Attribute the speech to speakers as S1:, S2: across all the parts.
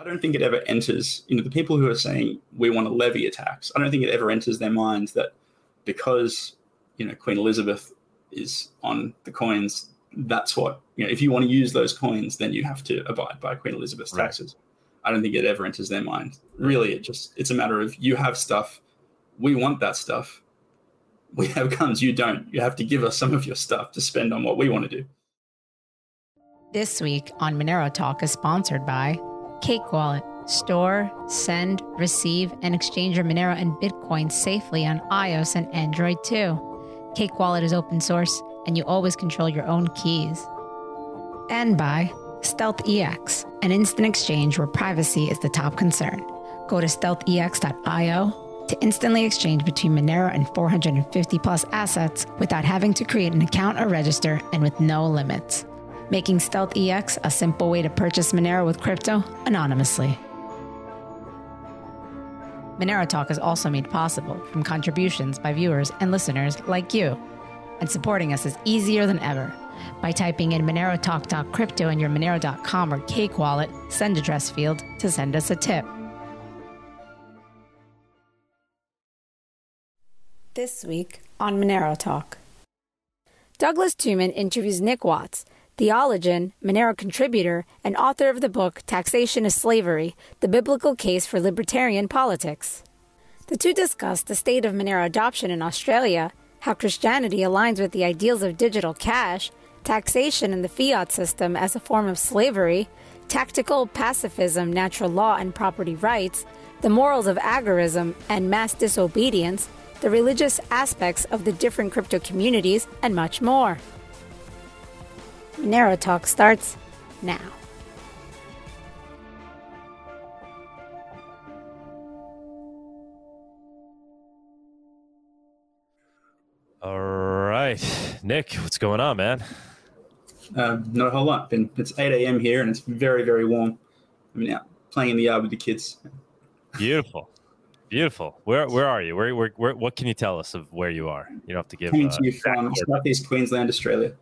S1: I don't think it ever enters, you know, the people who are saying we want to levy a tax, I don't think it ever enters their minds that because, you know, Queen Elizabeth is on the coins, that's what, you know, if you want to use those coins, then you have to abide by Queen Elizabeth's
S2: Right.
S1: taxes. I don't think it ever enters their mind. Really, it just, it's a matter of you have stuff, we want that stuff. We have guns, you don't. You have to give us some of your stuff to spend on what we want to do.
S3: This week on Monero Talk is sponsored by Cake Wallet. Store, send, receive, and exchange your Monero and Bitcoin safely on iOS and Android too. Cake Wallet is open source, and you always control your own keys. And by StealthEX, an instant exchange where privacy is the top concern. Go to stealthex.io to instantly exchange between Monero and 450 plus assets without having to create an account or register and with no limits making StealthEX a simple way to purchase Monero with crypto anonymously. Monero Talk is also made possible from contributions by viewers and listeners like you. And supporting us is easier than ever. By typing in Monero Talk Talk Crypto in your Monero.com or Cake Wallet send address field to send us a tip. This week on Monero Talk. Douglas Tuman interviews Nick Watts, theologian, Monero contributor, and author of the book Taxation is Slavery The Biblical Case for Libertarian Politics. The two discuss the state of Monero adoption in Australia, how Christianity aligns with the ideals of digital cash, taxation in the fiat system as a form of slavery, tactical pacifism, natural law and property rights, the morals of agorism and mass disobedience, the religious aspects of the different crypto communities, and much more. Monero Talk starts now.
S2: All right, Nick, what's going on, man?
S1: Um, not a whole lot. Been, it's 8 a.m. here and it's very, very warm. I'm out playing in the yard with the kids.
S2: Beautiful, beautiful. Where where are you? Where, where where what can you tell us of where you are? You don't have to give.
S1: Coming
S2: uh,
S1: to you from southeast Queensland, Australia.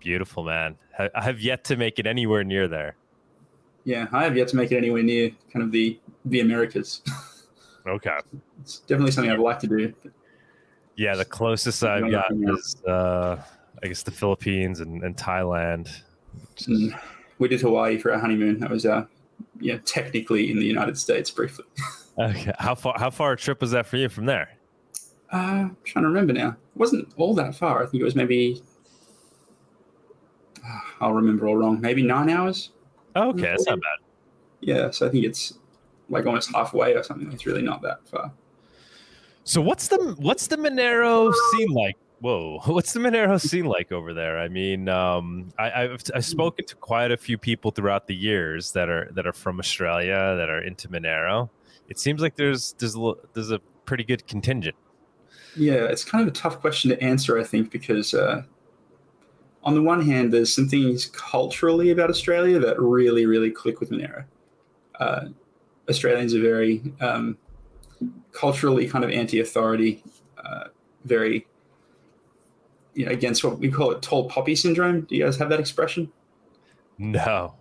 S2: Beautiful, man. I, have yet to make it anywhere near there.
S1: Yeah, I have yet to make it anywhere near kind of the the Americas.
S2: Okay.
S1: it's definitely something I'd like to do.
S2: Yeah, the closest I've got is uh, I guess the Philippines and, and Thailand.
S1: And we did Hawaii for our honeymoon. That was uh, yeah, technically in the United States briefly.
S2: Okay. How far how far a trip was that for you from there?
S1: Uh, I'm trying to remember now. It wasn't all that far. I think it was maybe. I'll remember all wrong. Maybe nine hours.
S2: Okay, that's not bad.
S1: Yeah, so I think it's like almost halfway or something. It's really not that far.
S2: So what's the what's the Monero scene like? Whoa, what's the Monero scene like over there? I mean, um, I, I've I've spoken to quite a few people throughout the years that are that are from Australia that are into Monero. It seems like there's there's a, there's a pretty good contingent.
S1: Yeah, it's kind of a tough question to answer, I think, because uh, on the one hand, there's some things culturally about Australia that really, really click with Monero. Uh, Australians are very um, culturally kind of anti-authority, uh, very you know against what we call it tall poppy syndrome. Do you guys have that expression?
S2: No,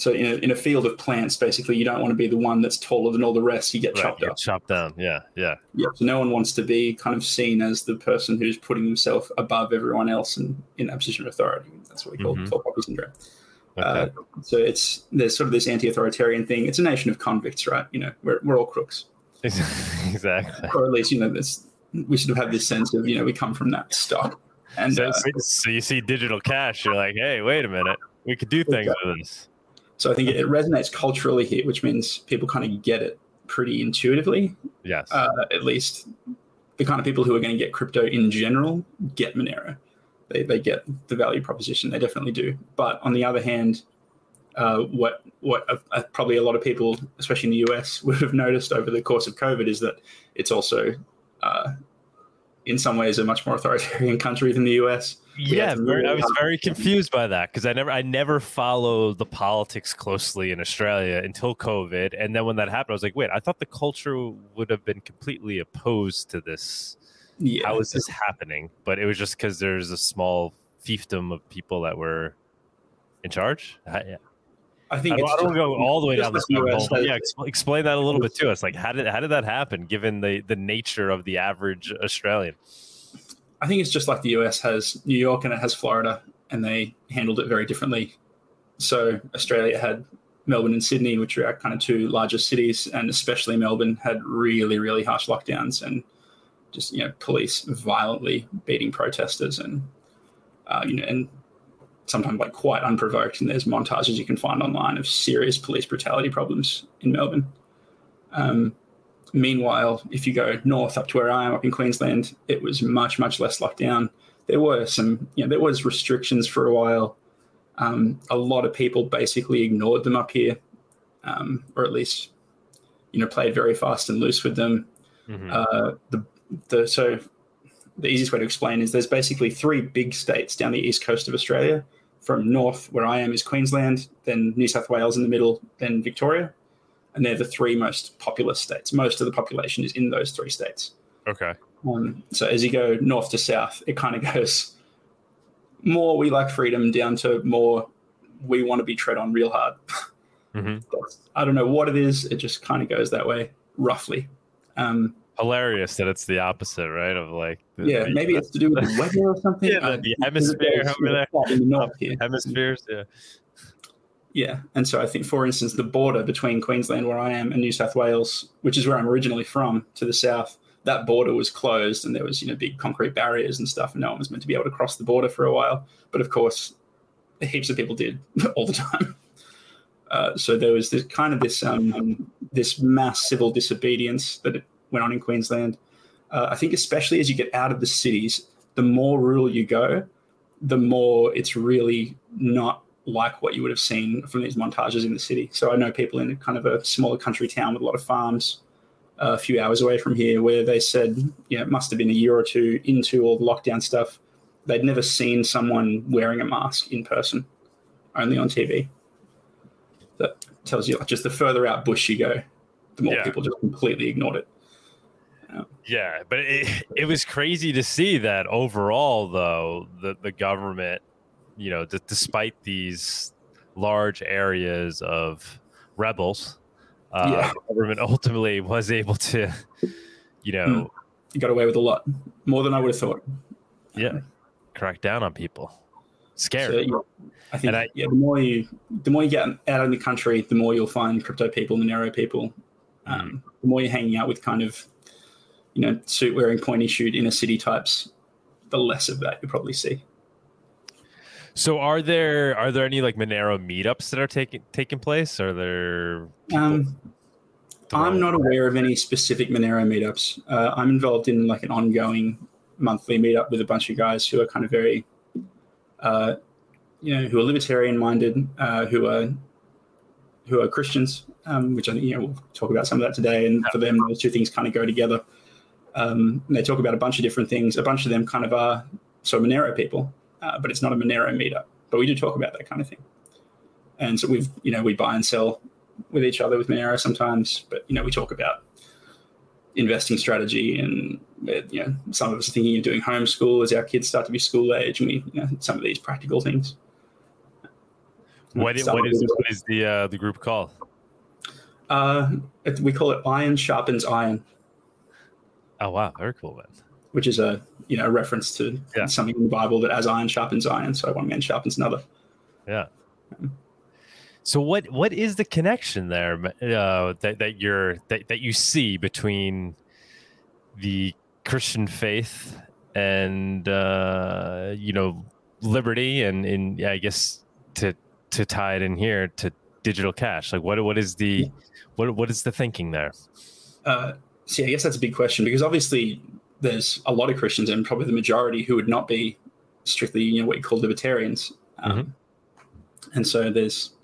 S1: So in a, in a field of plants, basically, you don't want to be the one that's taller than all the rest. You get
S2: right,
S1: chopped up.
S2: chopped down. Yeah, yeah.
S1: Yeah, so no one wants to be kind of seen as the person who's putting himself above everyone else and in a position of authority. That's what we call
S2: Mhm.
S1: tall poppy syndrome.
S2: Okay.
S1: Uh, so it's there's sort of this anti-authoritarian thing. It's a nation of convicts, right? You know, we're we're all crooks,
S2: exactly.
S1: or at least you know this. We sort of have this sense of you know we come from that stock, and
S2: So,
S1: uh,
S2: so, so you see digital cash, you're like, hey, wait a minute, we could do things with this.
S1: So I think it, resonates culturally here, which means people kind of get it pretty intuitively.
S2: Yes.
S1: uh, at least the kind of people who are going to get crypto in general get Monero. They, they get the value proposition. They definitely do. But on the other hand, uh, what what uh, uh, probably a lot of people, especially in the US, would have noticed over the course of COVID is that it's also, uh, in some ways, a much more authoritarian country than the US.
S2: Yeah, very, I was very confused by that because I never, I never followed the politics closely in Australia until COVID, and then when that happened, I was like, wait, I thought the culture would have been completely opposed to this.
S1: Yeah,
S2: How is this happening? But it was just because there's a small fiefdom of people that were in charge. I,
S1: I
S2: I
S1: think
S2: don't,
S1: it's
S2: I don't
S1: just-
S2: go all the way down the
S1: like the US has-
S2: Yeah, ex- explain that a little bit to us. Like, how did how did that happen? Given the the nature of the average Australian.
S1: I think it's just like the US has New York and it has Florida, and they handled it very differently. So Australia had Melbourne and Sydney, which are our kind of two largest cities, and especially Melbourne had really, really harsh lockdowns and just you know police violently beating protesters and uh, you know and sometimes like quite unprovoked. And there's montages you can find online of serious police brutality problems in Melbourne. Um, Meanwhile, if you go north up to where I am, up in Queensland, it was much, much less locked down. There were some, you know, there was restrictions for a while. Um, a lot of people basically ignored them up here, um, or at least, you know, played very fast and loose with them.
S2: Mhm.
S1: Uh, the the so the easiest way to explain is there's basically three big states down the east coast of Australia. From north, where I am, is Queensland, then New South Wales in the middle, then Victoria, and they're the three most populous states. Most of the population is in those three states.
S2: okay.
S1: Um, so as you go north to south, it kind of goes more we like freedom down to more we want to be tread on real hard.
S2: hmm
S1: I don't know what it is. It just kind of goes that way, roughly. Um,
S2: Hilarious that it's the opposite, right? Of like, the,
S1: yeah,
S2: the-
S1: maybe it's to do with the weather or something.
S2: Yeah, the- the hemisphere over there.
S1: in the north here.
S2: hemispheres. Yeah.
S1: Yeah, and so I think, for instance, the border between Queensland, where I am, and New South Wales, which is where I'm originally from, to the south, that border was closed, and there was you know big concrete barriers and stuff, and no one was meant to be able to cross the border for a while. But of course, heaps of people did all the time. Uh, so there was this kind of this um, this mass civil disobedience that it went on in Queensland. Uh, I think especially as you get out of the cities, the more rural you go, the more it's really not like what you would have seen from these montages in the city. So I know people in kind of a smaller country town with a lot of farms uh, a few hours away from here where they said, you know, it must have been a year or two into all the lockdown stuff. They'd never seen someone wearing a mask in person, only on TV. That tells you like just the further out bush you go, the more
S2: Yeah.
S1: people just completely ignored it.
S2: Yeah, but it, it was crazy to see that overall, though, the, the government, you know, d- despite these large areas of rebels, uh,
S1: Yeah.
S2: the government ultimately was able to, you know,
S1: You got away with a lot, more than I would have thought.
S2: yeah, crack down on people.
S1: So,
S2: Scary.
S1: yeah, I think
S2: And I-
S1: yeah, the more you the more you get out in the country, the more you'll find crypto people, Monero people.
S2: Mm-hmm.
S1: Um, The more you're hanging out with kind of you know suit wearing, pointy shoot inner city types, the less of that you'll probably see.
S2: So, are there are there any like Monero meetups that are taking taking place? Are there?
S1: Um, I'm not aware of any specific Monero meetups. Uh, I'm involved in like an ongoing monthly meetup with a bunch of guys who are kind of very, uh, you know, who are libertarian minded, uh, who are who are Christians, um, which I think you know we'll talk about some of that today. And for them, those two things kind of go together. Um, they talk about a bunch of different things. A bunch of them kind of are so Monero people, uh, but it's not a Monero meetup. But we do talk about that kind of thing. And so we've you know we buy and sell with each other with Monero sometimes, but you know we talk about investing strategy and uh, you know some of us are thinking of doing homeschool as our kids start to be school age, and we you know some of these practical things.
S2: What, i-
S1: Some
S2: what is what is the uh, the group called?
S1: Uh, it- we call it iron sharpens iron,
S2: Oh wow, very cool, man.
S1: which is a you know a reference to
S2: Yeah.
S1: something in the Bible that as iron sharpens iron, so one man sharpens another.
S2: Yeah. So what what is the connection there uh, that that you're that, that you see between the Christian faith and uh, you know liberty and in yeah, I guess to to tie it in here to digital cash like what what is the what what is the thinking there?
S1: Uh, see, I guess that's a big question because obviously there's a lot of Christians and probably the majority who would not be strictly, you know, what you call libertarians. Um, And so there's,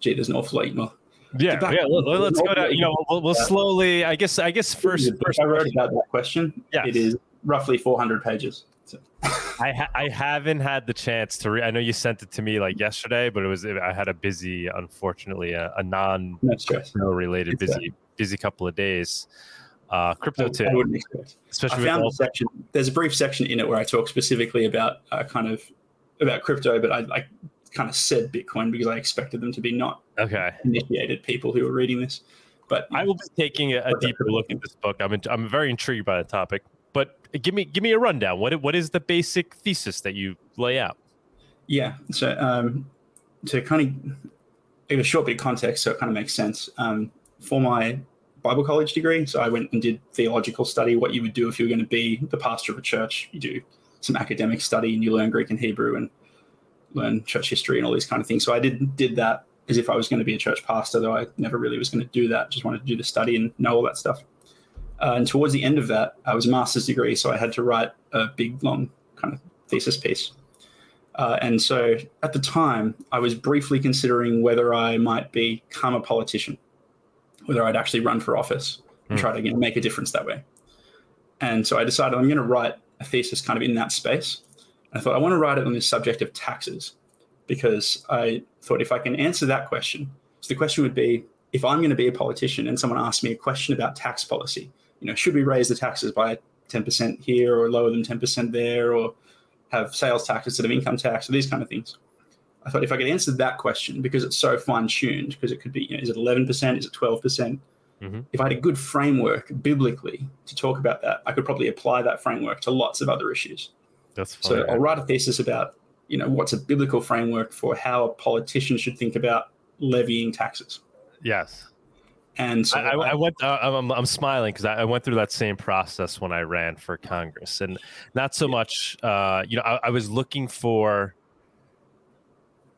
S1: gee, there's an awful lot. Well,
S2: Yeah,
S1: back-
S2: yeah. Let, us go down. You know, we'll, we'll slowly. I guess. I guess first. first
S1: I wrote about that question.
S2: Yes.
S1: It is roughly 400 pages. So,
S2: I ha- I haven't had the chance to read. I know you sent it to me like yesterday, but it was I had a busy, unfortunately, a, a non
S1: no
S2: related
S1: It's, uh,
S2: busy busy couple of days. Uh, crypto
S1: I,
S2: too,
S1: I wouldn't expect. I found
S2: with
S1: section. There's a brief section in it where I talk specifically about uh, kind of about crypto, but I like kind of said Bitcoin because I expected them to be not
S2: Okay.
S1: initiated people who are reading this. But
S2: I will be taking a, a deeper look at this book. I'm in, I'm very intrigued by the topic. But give me give me a rundown. What what is the basic thesis that you lay out?
S1: Yeah. So um, to kind of give a short bit of context, so it kind of makes sense. Um, for my Bible college degree, so I went and did theological study. What you would do if you were going to be the pastor of a church, you do some academic study and you learn Greek and Hebrew and learn church history and all these kind of things. So I did did that as if I was going to be a church pastor, though I never really was going to do that. Just wanted to do the study and know all that stuff. Uh, and towards the end of that, I was a master's degree, so I had to write a big, long kind of thesis piece. Uh, and so at the time, I was briefly considering whether I might become a politician, whether I'd actually run for office and
S2: Hmm.
S1: try to you know, make a difference that way. And so I decided I'm going to write a thesis kind of in that space. And I thought I want to write it on the subject of taxes because I thought if I can answer that question, so the question would be if I'm going to be a politician and someone asks me a question about tax policy, you know, should we raise the taxes by 10% here or lower them 10% there or have sales tax instead of income tax or these kind of things. I thought if I could answer that question because it's so fine tuned, because it could be, you know, is it 11%, is it 12%? percent
S2: Mhm.
S1: If I had a good framework biblically to talk about that, I could probably apply that framework to lots of other issues.
S2: That's fine. So.
S1: I'll write a thesis about, you know, what's a biblical framework for how a politician should think about levying taxes.
S2: yes.
S1: And so
S2: I, I, I went. Uh, I'm, I'm smiling because I, I went through that same process when I ran for Congress, and not so much. Uh, you know, I, I was looking for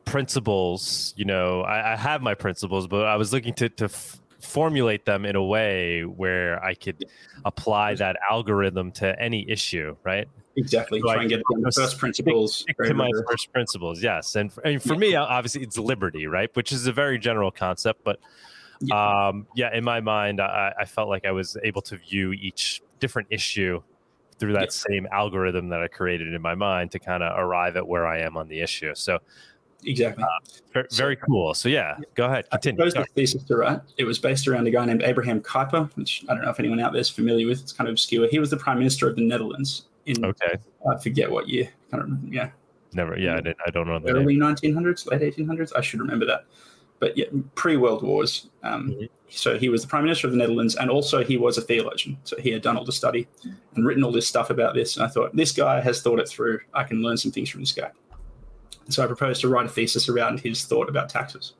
S2: principles. You know, I, I have my principles, but I was looking to to f- formulate them in a way where I could apply that algorithm to any issue. Right.
S1: exactly
S2: so I
S1: try and get the first principles.
S2: Stick to my first principles. Yes, and, and for me, obviously, it's liberty, right? Which is a very general concept, but
S1: Yeah.
S2: um, yeah, in my mind, I, I felt like I was able to view each different issue through that same algorithm that I created in my mind to kind of arrive at where I am on the issue. So
S1: Exactly. So-
S2: very cool. So yeah, go ahead,
S1: I
S2: continue. Sorry.
S1: the thesis to write. It was based around a guy named Abraham Kuyper, which I don't know if anyone out there is familiar with. It's kind of obscure. He was the prime minister of the Netherlands in
S2: Okay,
S1: I forget what year. Kind of yeah,
S2: never. Yeah, I, didn't, I don't know name.
S1: early 1900s, late 1800s. I should remember that. But yeah, pre World Wars. Um,
S2: Mhm.
S1: So he was the prime minister of the Netherlands, and also he was a theologian. So he had done all the study and written all this stuff about this. And I thought this guy has thought it through. I can learn some things from this guy. So I proposed to write a thesis around his thought about taxes.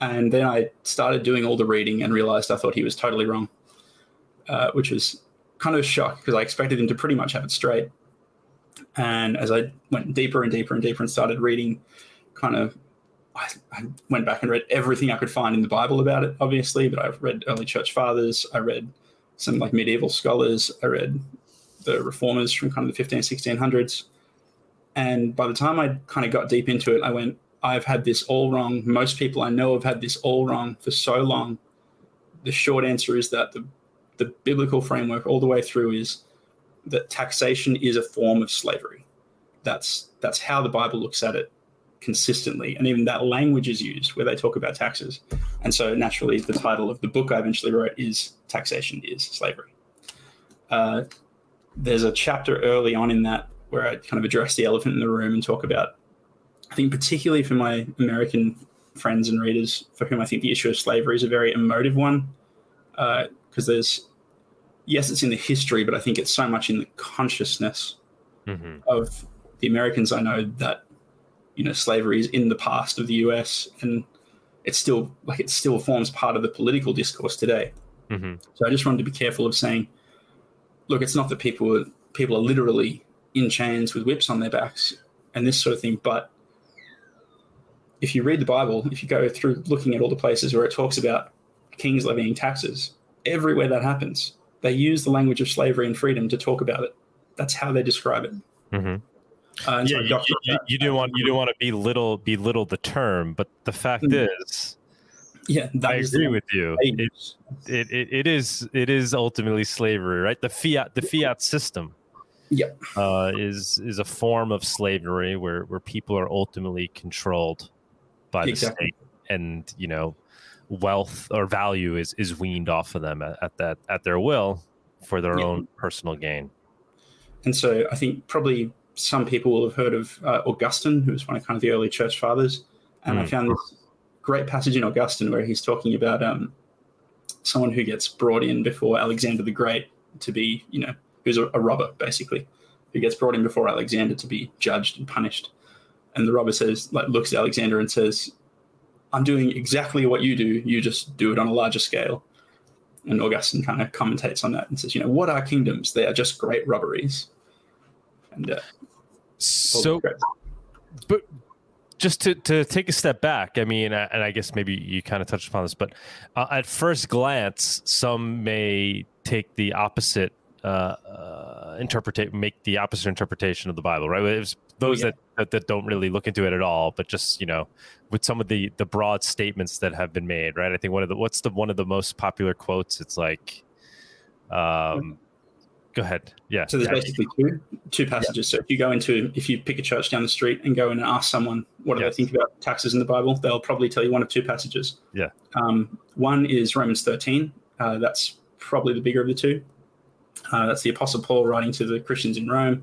S1: And then I started doing all the reading and realized I thought he was totally wrong, uh, which was kind of a shock because I expected him to pretty much have it straight. And as I went deeper and deeper and deeper and started reading, kind of, I, I went back and read everything I could find in the Bible about it, obviously. But I've read early church fathers, I read some like medieval scholars, I read the reformers from kind of the 15, 1600s. And by the time I kind of got deep into it, I went, I've had this all wrong. Most people I know have had this all wrong for so long. The short answer is that the, the biblical framework all the way through is that taxation is a form of slavery. That's that's how the Bible looks at it consistently, and even that language is used where they talk about taxes. And so naturally, the title of the book I eventually wrote is "Taxation is Slavery." Uh, there's a chapter early on in that where I kind of address the elephant in the room and talk about, I think particularly for my American friends and readers, for whom I think the issue of slavery is a very emotive one, because there's yes, it's in the history, but I think it's so much in the consciousness
S2: hmm
S1: of the Americans I know that you know slavery is in the past of the US and it's still like it still forms part of the political discourse today.
S2: hmm
S1: So I just wanted to be careful of saying, look, it's not that people people are literally in chains with whips on their backs and this sort of thing, but if you read the Bible, if you go through looking at all the places where it talks about kings levying taxes, everywhere that happens, they use the language of slavery and freedom to talk about it. That's how they describe it.
S2: hmm
S1: Uh, and so
S2: yeah, you,
S1: doctored
S2: you,
S1: that.
S2: you didn't want you didn't want to belittle belittle the term, but the fact
S1: Mm.
S2: is,
S1: yeah, that
S2: I
S1: is
S2: agree with you. It, it, it, it is it is ultimately slavery, right? The fiat the fiat system,
S1: Yep.
S2: uh, is is a form of slavery where where people are ultimately controlled by the
S1: Exactly.
S2: state, and you know, wealth or value is is weaned off of them at, at that at their will for their
S1: Yeah.
S2: own personal gain.
S1: And so I think probably some people will have heard of uh, Augustine, who was one of kind of the early church fathers. And I
S2: Mm.
S1: found this great passage in Augustine where he's talking about um, someone who gets brought in before Alexander the Great to be, you know, who's a, a robber, basically, who gets brought in before Alexander to be judged and punished. And the robber says, like, looks at Alexander and says, I'm doing exactly what you do. You just do it on a larger scale. And Augustine kind of commentates on that and says, you know, what are kingdoms? They are just great robberies. And uh,
S2: So, but just to, to take a step back, I mean, uh, and I guess maybe you kind of touched upon this, but uh, at first glance, some may take the opposite uh, uh, interpretate, make the opposite interpretation of the Bible, right? It's those
S1: yeah.
S2: that, that don't really look into it at all, but just you know, with some of the the broad statements that have been made, right? I think one of the what's the one of the most popular quotes? It's like, um, go ahead, yeah.
S1: So there's
S2: yeah.
S1: basically two two passages. So if you go into if you pick a church down the street and go in and ask someone what do
S2: Yes.
S1: they think about taxes in the Bible, they'll probably tell you one of two passages.
S2: Yeah.
S1: Um, one is Romans 13. Uh, that's probably the bigger of the two. Uh, that's the Apostle Paul writing to the Christians in Rome,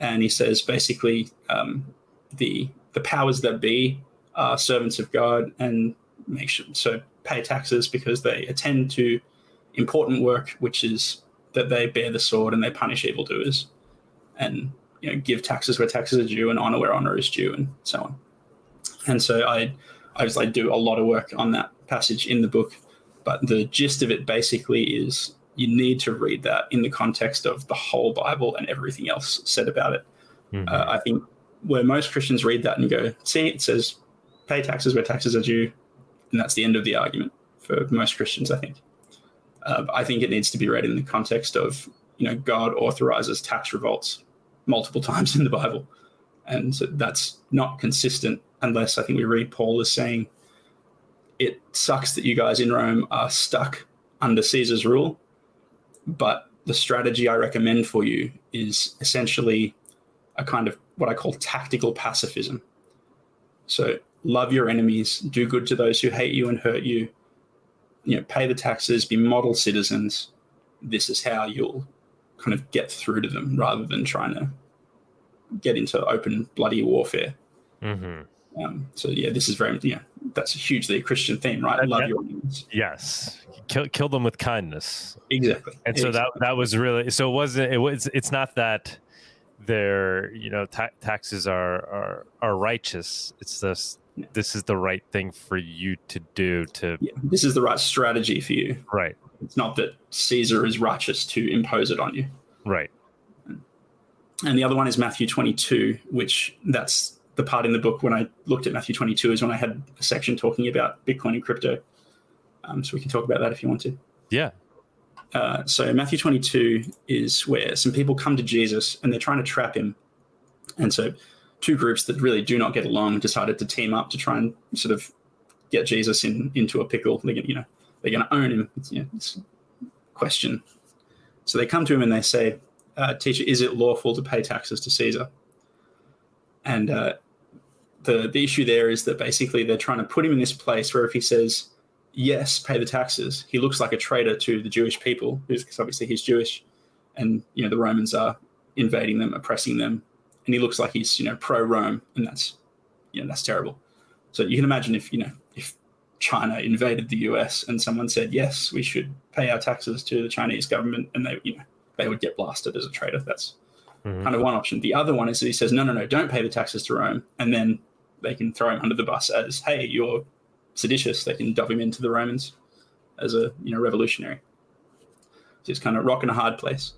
S1: and he says basically um, the the powers that be are servants of God and make sure so pay taxes because they attend to important work, which is that they bear the sword and they punish evildoers, and you know give taxes where taxes are due and honor where honor is due, and so on. And so I, I like do a lot of work on that passage in the book, but the gist of it basically is you need to read that in the context of the whole Bible and everything else said about it.
S2: Mhm.
S1: Uh, I think where most Christians read that and go, see, it says pay taxes where taxes are due, and that's the end of the argument for most Christians, I think. Uh, I think it needs to be read in the context of, you know, God authorizes tax revolts multiple times in the Bible. And so that's not consistent unless I think we read Paul as saying, it sucks that you guys in Rome are stuck under Caesar's rule, but the strategy I recommend for you is essentially a kind of what I call tactical pacifism. So love your enemies, do good to those who hate you and hurt you, you know, pay the taxes, be model citizens. This is how you'll kind of get through to them rather than trying to get into open bloody warfare.
S2: Mhm.
S1: Um, so yeah, this is very yeah, that's a hugely Christian theme, right?
S2: That-
S1: love
S2: that-
S1: your enemies.
S2: Yes, kill kill them with kindness.
S1: Exactly.
S2: And so that that was really so. It wasn't it was it's not that their you know ta- taxes are are are righteous. It's this
S1: Yeah.
S2: this is the right thing for you to do to
S1: yeah, this is the right strategy for you.
S2: right
S1: It's not that Caesar is righteous to impose it on you.
S2: right
S1: And the other one is Matthew 22, which that's the part in the book when I looked at Matthew 22 is when I had a section talking about Bitcoin and crypto. Um, so we can talk about that if you want to.
S2: yeah
S1: Uh, so Matthew 22 is where some people come to Jesus and they're trying to trap him. And so two groups that really do not get along decided to team up to try and sort of get Jesus in into a pickle. They're gonna, you know, they're going to own him. It's, you know, it's a question. So they come to him and they say, uh, "Teacher, is it lawful to pay taxes to Caesar?" And uh, the the issue there is that basically they're trying to put him in this place where if he says yes, pay the taxes, he looks like a traitor to the Jewish people because obviously he's Jewish, and you know the Romans are invading them, oppressing them, and he looks like he's you know pro Rome, and that's you know that's terrible. So you can imagine if you know if China invaded the US and someone said yes, we should pay our taxes to the Chinese government, and they you know they would get blasted as a traitor. That's
S2: Mhm.
S1: kind of one option. The other one is that he says, no, no, no, don't pay the taxes to Rome. And then they can throw him under the bus as, hey, you're seditious. They can dub him into the Romans as a you know revolutionary. So it's kind of rock in a hard place.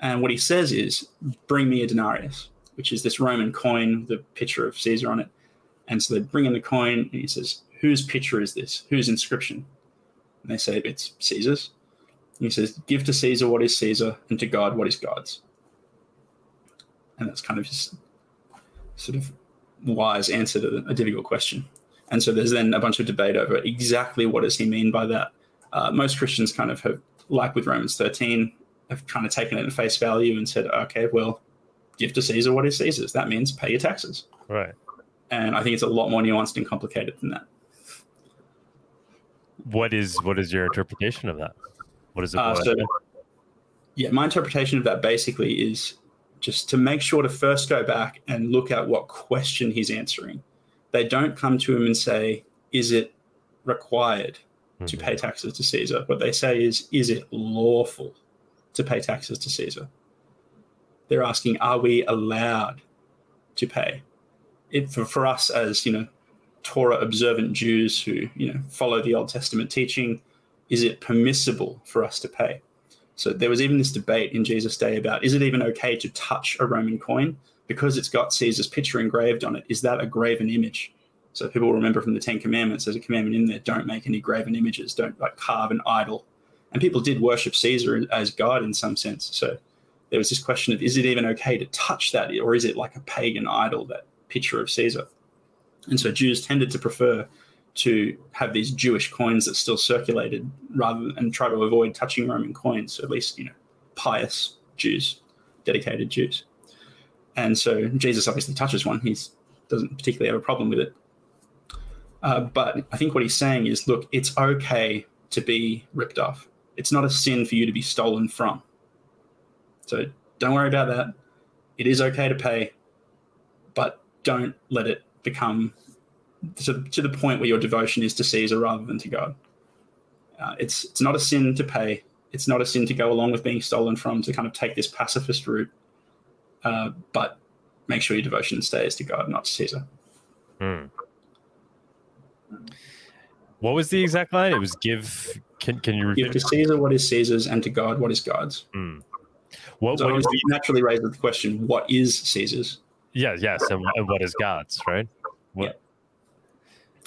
S1: And what he says is, bring me a denarius, which is this Roman coin, with the picture of Caesar on it. And so they bring in the coin, and he says, whose picture is this? Whose inscription? And they say, it's Caesar's. And he says, give to Caesar what is Caesar, and to God what is God's and that's kind of just sort of wise answer to a difficult question. And so there's then a bunch of debate over exactly what does he mean by that. Uh, most Christians kind of have, like with Romans 13, have kind of taken it at face value and said, okay, well, give to Caesar what is Caesar's. That means pay your taxes.
S2: right
S1: And I think it's a lot more nuanced and complicated than that.
S2: what is what is your interpretation of that what is it
S1: Uh, so, yeah, my interpretation of that basically is just to make sure to first go back and look at what question he's answering. They don't come to him and say, Is it required to
S2: Mhm.
S1: pay taxes to Caesar? What they say is, Is it lawful to pay taxes to Caesar? They're asking, Are we allowed to pay? It, for, for us as, you know, Torah observant Jews who, you know, follow the Old Testament teaching, is it permissible for us to pay? So there was even this debate in Jesus' day about is it even okay to touch a Roman coin because it's got Caesar's picture engraved on it? Is that a graven image? So people remember from the Ten Commandments, there's a commandment in there: don't make any graven images, don't like carve an idol. And people did worship Caesar as God in some sense. So there was this question of is it even okay to touch that, or is it like a pagan idol, that picture of Caesar? And so Jews tended to prefer to have these Jewish coins that still circulated rather than and try to avoid touching Roman coins, at least, you know, pious Jews, dedicated Jews. And so Jesus obviously touches one. He doesn't particularly have a problem with it. Uh, but I think what he's saying is look, it's okay to be ripped off. It's not a sin for you to be stolen from. So don't worry about that. It is okay to pay, but don't let it become to, to the point where your devotion is to Caesar rather than to God. Uh, it's it's not a sin to pay. It's not a sin to go along with being stolen from to kind of take this pacifist route. Uh, but make sure your devotion stays to God, not to Caesar.
S2: Hmm. What was the exact line? It was give. Can can you
S1: Give to Caesar what is Caesar's, and to God what is God's.
S2: Hmm. What,
S1: So
S2: what is
S1: naturally raises the question: What is Caesar's?
S2: Yeah, yes, and, and what is God's, right? What,
S1: Yeah.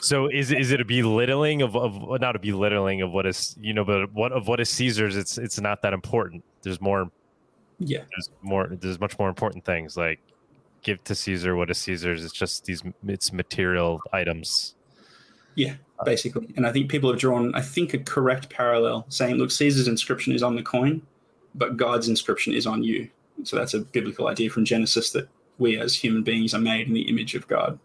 S2: So is is it a belittling of, of not a belittling of what is you know, but what of what is Caesar's? It's it's not that important. There's more.
S1: Yeah,
S2: There's more. There's much more important things like give to Caesar what is Caesar's. It's just these. It's material items.
S1: yeah, basically. And I think people have drawn, I think, a correct parallel, saying, "Look, Caesar's inscription is on the coin, but God's inscription is on you." So that's a biblical idea from Genesis that we as human beings are made in the image of God.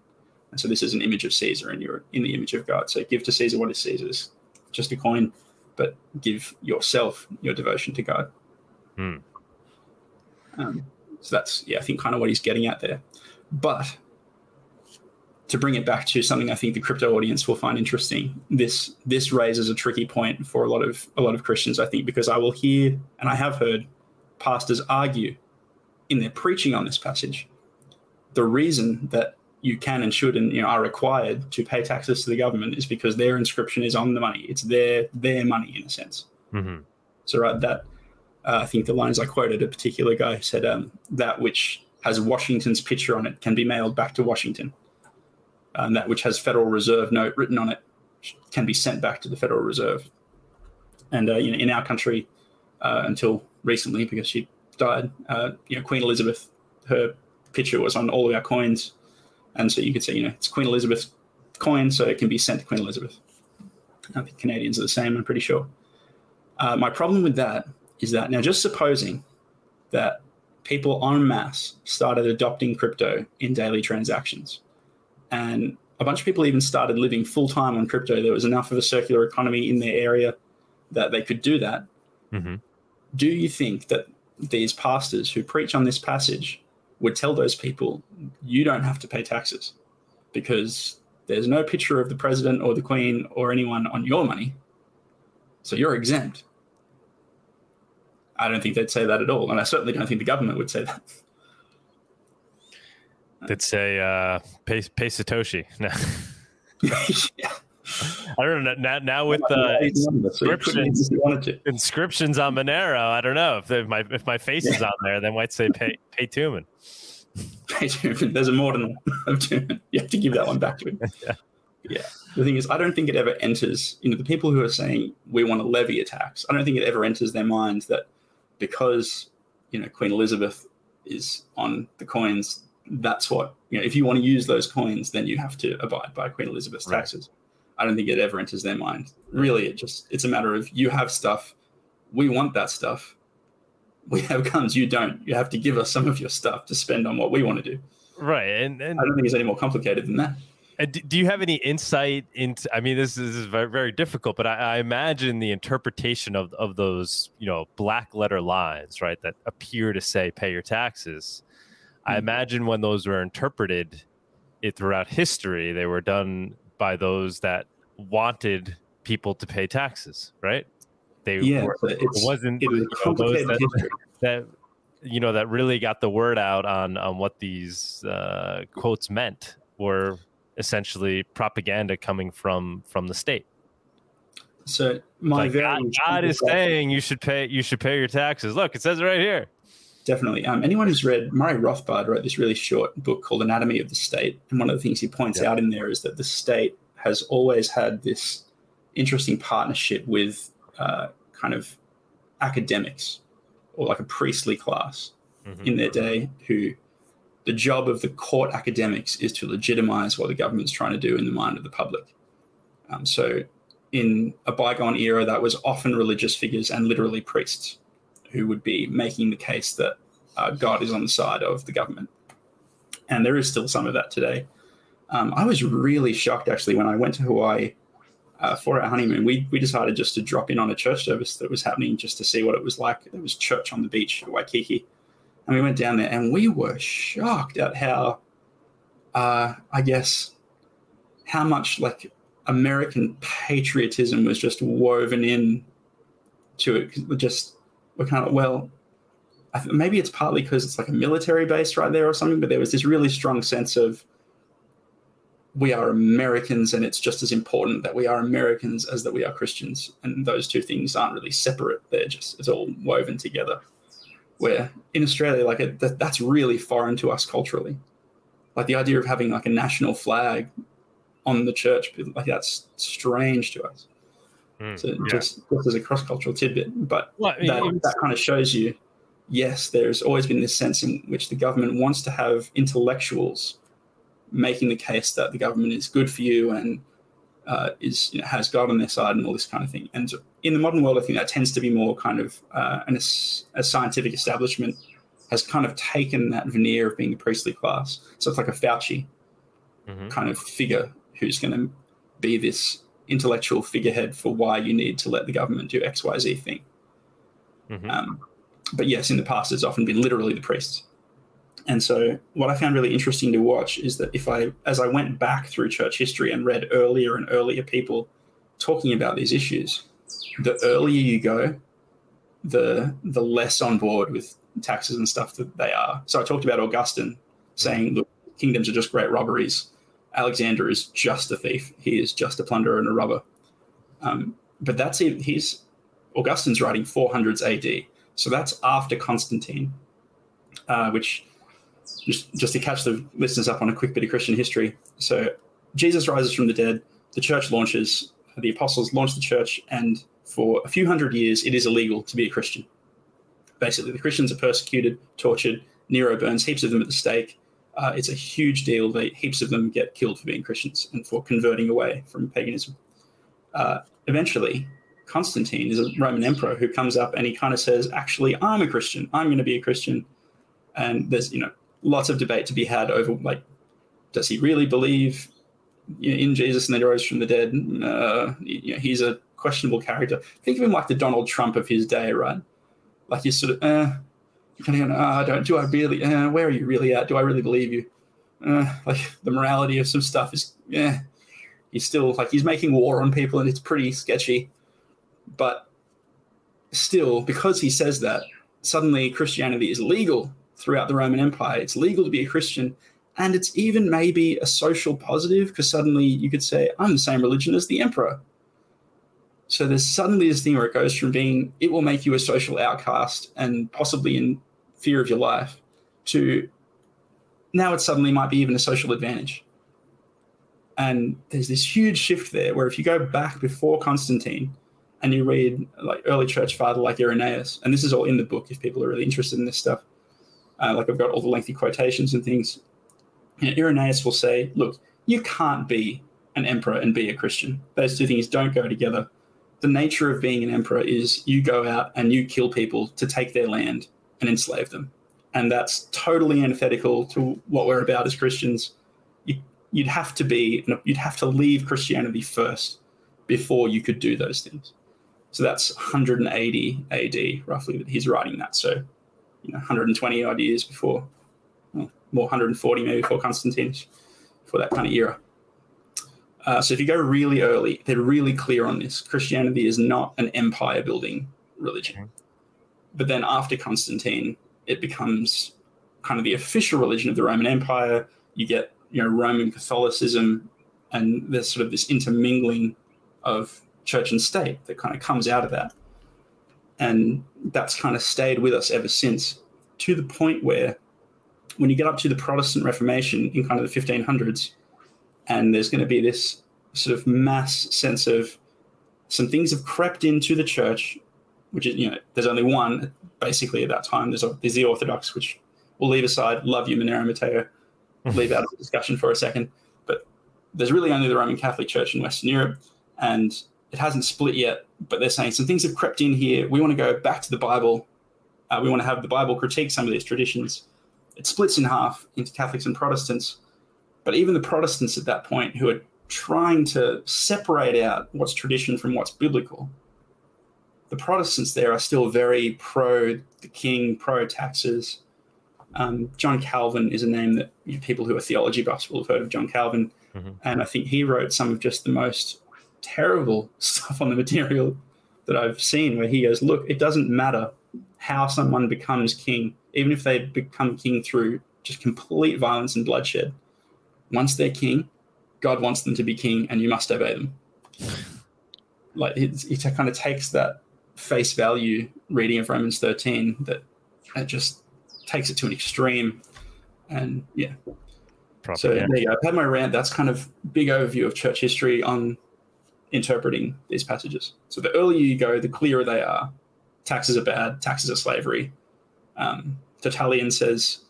S1: And so this is an image of Caesar, and you're in the image of God. So give to Caesar what is Caesar's, just a coin, but give yourself your devotion to God.
S2: Hmm.
S1: Um, so that's yeah, I think kind of what he's getting at there. But to bring it back to something I think the crypto audience will find interesting, this this raises a tricky point for a lot of a lot of Christians, I think, because I will hear and I have heard pastors argue in their preaching on this passage the reason that you can and should and you know are required to pay taxes to the government is because their inscription is on the money. It's their their money in a sense.
S2: hmm
S1: So right, that uh, I think the lines I quoted a particular guy said um, that which has Washington's picture on it can be mailed back to Washington, and that which has Federal Reserve note written on it can be sent back to the Federal Reserve. And uh, you know, in our country, uh, until recently, because she died, uh, you know, Queen Elizabeth, her picture was on all of our coins, and so you could say, you know, it's Queen Elizabeth coin, so it can be sent to Queen Elizabeth. I think Canadians are the same. I'm pretty sure. Uh, my problem with that is that now, just supposing that people en masse started adopting crypto in daily transactions, and a bunch of people even started living full time on crypto, there was enough of a circular economy in their area that they could do that.
S2: hmm
S1: Do you think that these pastors who preach on this passage would tell those people, you don't have to pay taxes because there's no picture of the president or the queen or anyone on your money, so you're exempt? I don't think they'd say that at all, and I certainly don't think the government would say that.
S2: They'd say uh, pay pay Satoshi. No,
S1: yeah.
S2: I don't know. Now, now with uh,
S1: so you couldn't if you wanted to.
S2: inscriptions on Monero, I don't know if, if my if my face is on there, they might say pay pay Tuman.
S1: There's a more than of Tuman. You have to give that one back to him.
S2: Yeah.
S1: Yeah. The thing is, I don't think it ever enters, you know, the people who are saying we want to levy a tax, I don't think it ever enters their minds that because, you know, Queen Elizabeth is on the coins, that's what, you know, if you want to use those coins, then you have to abide by Queen Elizabeth's
S2: Right.
S1: taxes. I don't think it ever enters their mind. Really, it just, it's a matter of you have stuff, we want that stuff. We have guns, you don't. You have to give us some of your stuff to spend on what we want to do.
S2: Right, and and
S1: I don't think it's any more complicated than that.
S2: And do you have any insight into? I mean, this is very, very difficult, but I, I, imagine the interpretation of of those, you know, black letter lines, right, that appear to say "pay your taxes." Mm-hmm. I imagine when those were interpreted, it throughout history, they were done by those that wanted people to pay taxes, right?
S1: They yeah, were, it
S2: wasn't
S1: it was a complicated
S2: that, that you know that really got the word out on on what these uh, quotes meant were essentially propaganda coming from from the state.
S1: So my
S2: like God, God is saying you should pay you should pay your taxes. Look, it says it right here.
S1: Definitely. Um, anyone who's read Murray Rothbard wrote this really short book called Anatomy of the State, and one of the things he points yeah. out in there is that the state has always had this interesting partnership with uh, kind of academics or like a priestly class mm-hmm. in their day who the job of the court academics is to legitimize what the government's trying to do in the mind of the public. Um, so, in a bygone era, that was often religious figures and literally priests who would be making the case that uh, God is on the side of the government. And there is still some of that today. Um, I was really shocked actually when I went to Hawaii uh, for our honeymoon. We, we decided just to drop in on a church service that was happening just to see what it was like. There was church on the beach at Waikiki. And we went down there and we were shocked at how, uh, I guess, how much like American patriotism was just woven in to it. Just, we're kind of, well, maybe it's partly because it's like a military base right there or something, but there was this really strong sense of we are Americans and it's just as important that we are Americans as that we are Christians. And those two things aren't really separate. They're just, it's all woven together where in Australia, like it, that, that's really foreign to us culturally. Like the idea of having like a national flag on the church, like that's strange to us. Mm, so yeah. just, just as a cross cultural tidbit, but well, I mean, that, that kind of shows you, yes, there's always been this sense in which the government wants to have intellectuals making the case that the government is good for you and uh, is you know, has God on their side and all this kind of thing. And in the modern world, I think that tends to be more kind of uh, an, a scientific establishment has kind of taken that veneer of being a priestly class. So it's like a Fauci mm-hmm. kind of figure who's going to be this intellectual figurehead for why you need to let the government do X, Y, Z thing. Mm-hmm. Um, but yes, in the past, it's often been literally the priests. And so, what I found really interesting to watch is that if I, as I went back through church history and read earlier and earlier people talking about these issues, the earlier you go, the the less on board with taxes and stuff that they are. So I talked about Augustine saying, "Look, kingdoms are just great robberies. Alexander is just a thief. He is just a plunderer and a robber." Um, but that's it. he's Augustine's writing 400s AD, so that's after Constantine, uh, which just just to catch the listeners up on a quick bit of Christian history. So Jesus rises from the dead, the church launches, the apostles launch the church, and for a few hundred years, it is illegal to be a Christian. Basically, the Christians are persecuted, tortured. Nero burns heaps of them at the stake. Uh, it's a huge deal. They, heaps of them get killed for being Christians and for converting away from paganism. Uh, eventually, Constantine is a Roman emperor who comes up and he kind of says, "Actually, I'm a Christian. I'm going to be a Christian." And there's you know lots of debate to be had over like, does he really believe in Jesus and then he rose from the dead? Uh, you know, he's a questionable character. Think of him like the Donald Trump of his day, right? Like he's sort of, uh, kind of going, oh, don't, do I really, uh, where are you really at? Do I really believe you? Uh, like the morality of some stuff is, yeah, he's still like, he's making war on people and it's pretty sketchy. But still, because he says that, suddenly Christianity is legal throughout the Roman Empire. It's legal to be a Christian, and it's even maybe a social positive because suddenly you could say, I'm the same religion as the emperor. So there's suddenly this thing where it goes from being, it will make you a social outcast and possibly in fear of your life, to now it suddenly might be even a social advantage. And there's this huge shift there where if you go back before Constantine and you read like early church father like Irenaeus, and this is all in the book if people are really interested in this stuff, uh, like I've got all the lengthy quotations and things. You know, Irenaeus will say, look, you can't be an emperor and be a Christian. Those two things don't go together. The nature of being an emperor is you go out and you kill people to take their land and enslave them. And that's totally antithetical to what we're about as Christians. You, you'd have to be you'd have to leave Christianity first before you could do those things. So that's 180 AD roughly that he's writing that. So you know 120 odd years before, well, more 140 maybe before Constantine, for that kind of era. Uh, so if you go really early, they're really clear on this. Christianity is not an empire building religion. But then after Constantine, it becomes kind of the official religion of the Roman Empire. You get you know Roman Catholicism, and there's sort of this intermingling of church and state that kind of comes out of that, and that's kind of stayed with us ever since, to the point where when you get up to the Protestant Reformation in kind of the 1500s, and there's going to be this sort of mass sense of some things have crept into the church, which is you know there's only one basically at that time. There's, there's the Orthodox, which we'll leave aside. Love you, Monero Matteo. Leave out of the discussion for a second, but there's really only the Roman Catholic Church in Western Europe, and it hasn't split yet. But they're saying some things have crept in here. We want to go back to the Bible. Uh, we want to have the Bible critique some of these traditions. It splits in half into Catholics and Protestants but even the Protestants at that point, who are trying to separate out what's tradition from what's biblical, the Protestants there are still very pro the king, pro taxes. Um, John Calvin is a name that you know, people who are theology buffs will have heard of John Calvin. Mm-hmm. And I think he wrote some of just the most terrible stuff on the material that I've seen, where he goes, Look, it doesn't matter how someone becomes king, even if they become king through just complete violence and bloodshed once they're king, God wants them to be king, and you must obey them. Like it, it kind of takes that face value reading of Romans 13 that it just takes it to an extreme, and yeah. So yeah. there you go. I've had my rant. That's kind of big overview of church history on interpreting these passages. So the earlier you go, the clearer they are. Taxes are bad. Taxes are slavery. Um, Tertullian says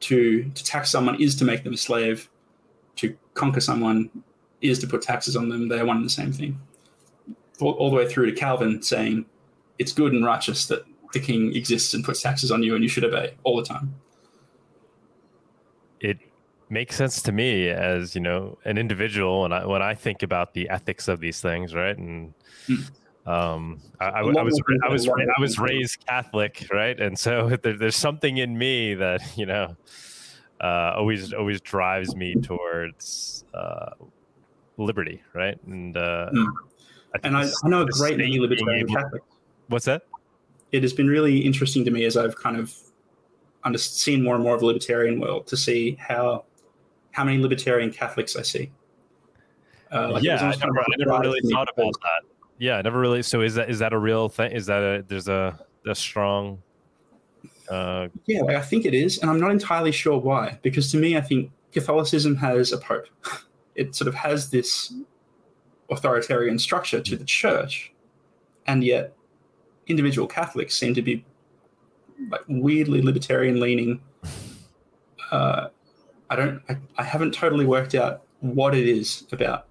S1: to to tax someone is to make them a slave to conquer someone is to put taxes on them. They are one and the same thing. All, all, the way through to Calvin saying it's good and righteous that the king exists and puts taxes on you and you should obey all the time.
S2: It makes sense to me as you know an individual, and I, when I think about the ethics of these things, right? And mm. um, I, I, I, was I was I was raised Catholic, right? And so there, there's something in me that you know uh, always always drives me towards uh, liberty, right? And uh, mm.
S1: I and I, I, know a great many libertarian Catholics.
S2: What's that?
S1: It has been really interesting to me as I've kind of under, seen more and more of the libertarian world to see how how many libertarian Catholics I see.
S2: Uh, like yeah, I never, I never really thought about that. Yeah, I never really. So is that is that a real thing? Is that a there's a a strong
S1: uh, yeah, I think it is, and I'm not entirely sure why. Because to me, I think Catholicism has a pope. It sort of has this authoritarian structure to the church, and yet individual Catholics seem to be like weirdly libertarian leaning. Uh, I don't. I, I, haven't totally worked out what it is about.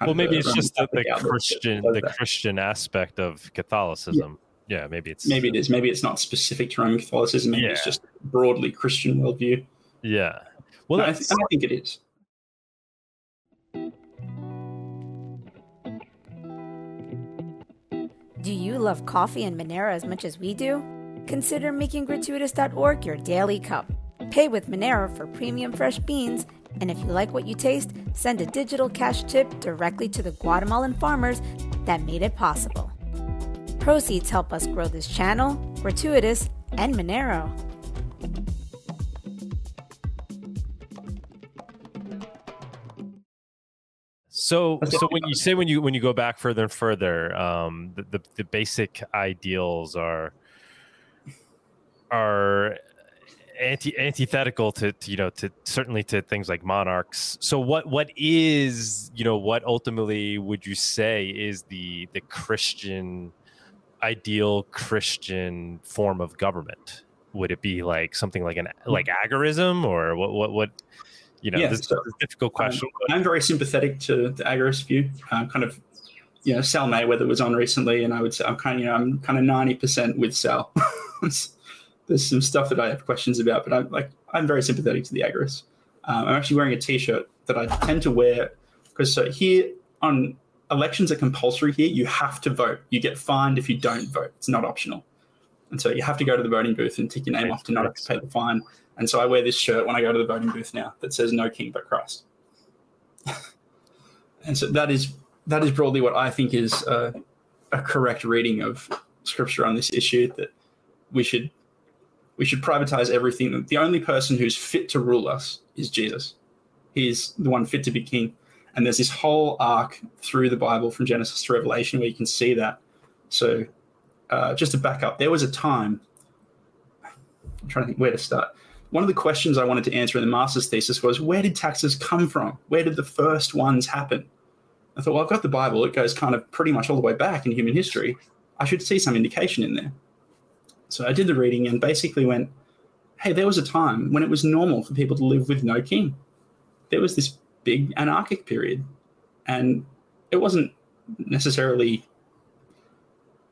S2: well, maybe it's just the, the Christian, the Christian aspect of Catholicism. Yeah yeah, maybe it's
S1: maybe it is. Maybe it's not specific to Roman Catholicism. Maybe yeah. it's just broadly Christian worldview.
S2: Yeah.
S1: Well, no, I, th- I think it is.
S4: Do you love coffee and Monero as much as we do? Consider making gratuitous.org your daily cup. Pay with Monero for premium fresh beans, and if you like what you taste, send a digital cash tip directly to the Guatemalan farmers that made it possible. Proceeds help us grow this channel, Gratuitous, and Monero.
S2: So, so when you say when you when you go back further and further, um, the, the, the basic ideals are are anti antithetical to, to, you know to certainly to things like monarchs. So what what is you know what ultimately would you say is the the Christian ideal Christian form of government? Would it be like something like an like agorism or what what what you know, yeah, this so, is a difficult question.
S1: I'm, I'm, very sympathetic to the agorist view. Uh, kind of, you know, Sal Mayweather was on recently, and I would say I'm kind of, you know, I'm kind of ninety percent with Sal. There's some stuff that I have questions about, but I'm like, I'm very sympathetic to the agorists. Um, I'm actually wearing a T-shirt that I tend to wear because so here on elections are compulsory here. You have to vote. You get fined if you don't vote. It's not optional. And so you have to go to the voting booth and tick your name off to not have to pay the fine. And so I wear this shirt when I go to the voting booth now that says "No King but Christ." and so that is that is broadly what I think is uh, a correct reading of Scripture on this issue. That we should we should privatize everything. The only person who's fit to rule us is Jesus. He's the one fit to be king. And there's this whole arc through the Bible from Genesis to Revelation where you can see that. So, uh, just to back up, there was a time. I'm trying to think where to start. One of the questions I wanted to answer in the master's thesis was where did taxes come from? Where did the first ones happen? I thought, well, I've got the Bible. It goes kind of pretty much all the way back in human history. I should see some indication in there. So I did the reading and basically went, hey, there was a time when it was normal for people to live with no king. There was this big anarchic period. And it wasn't necessarily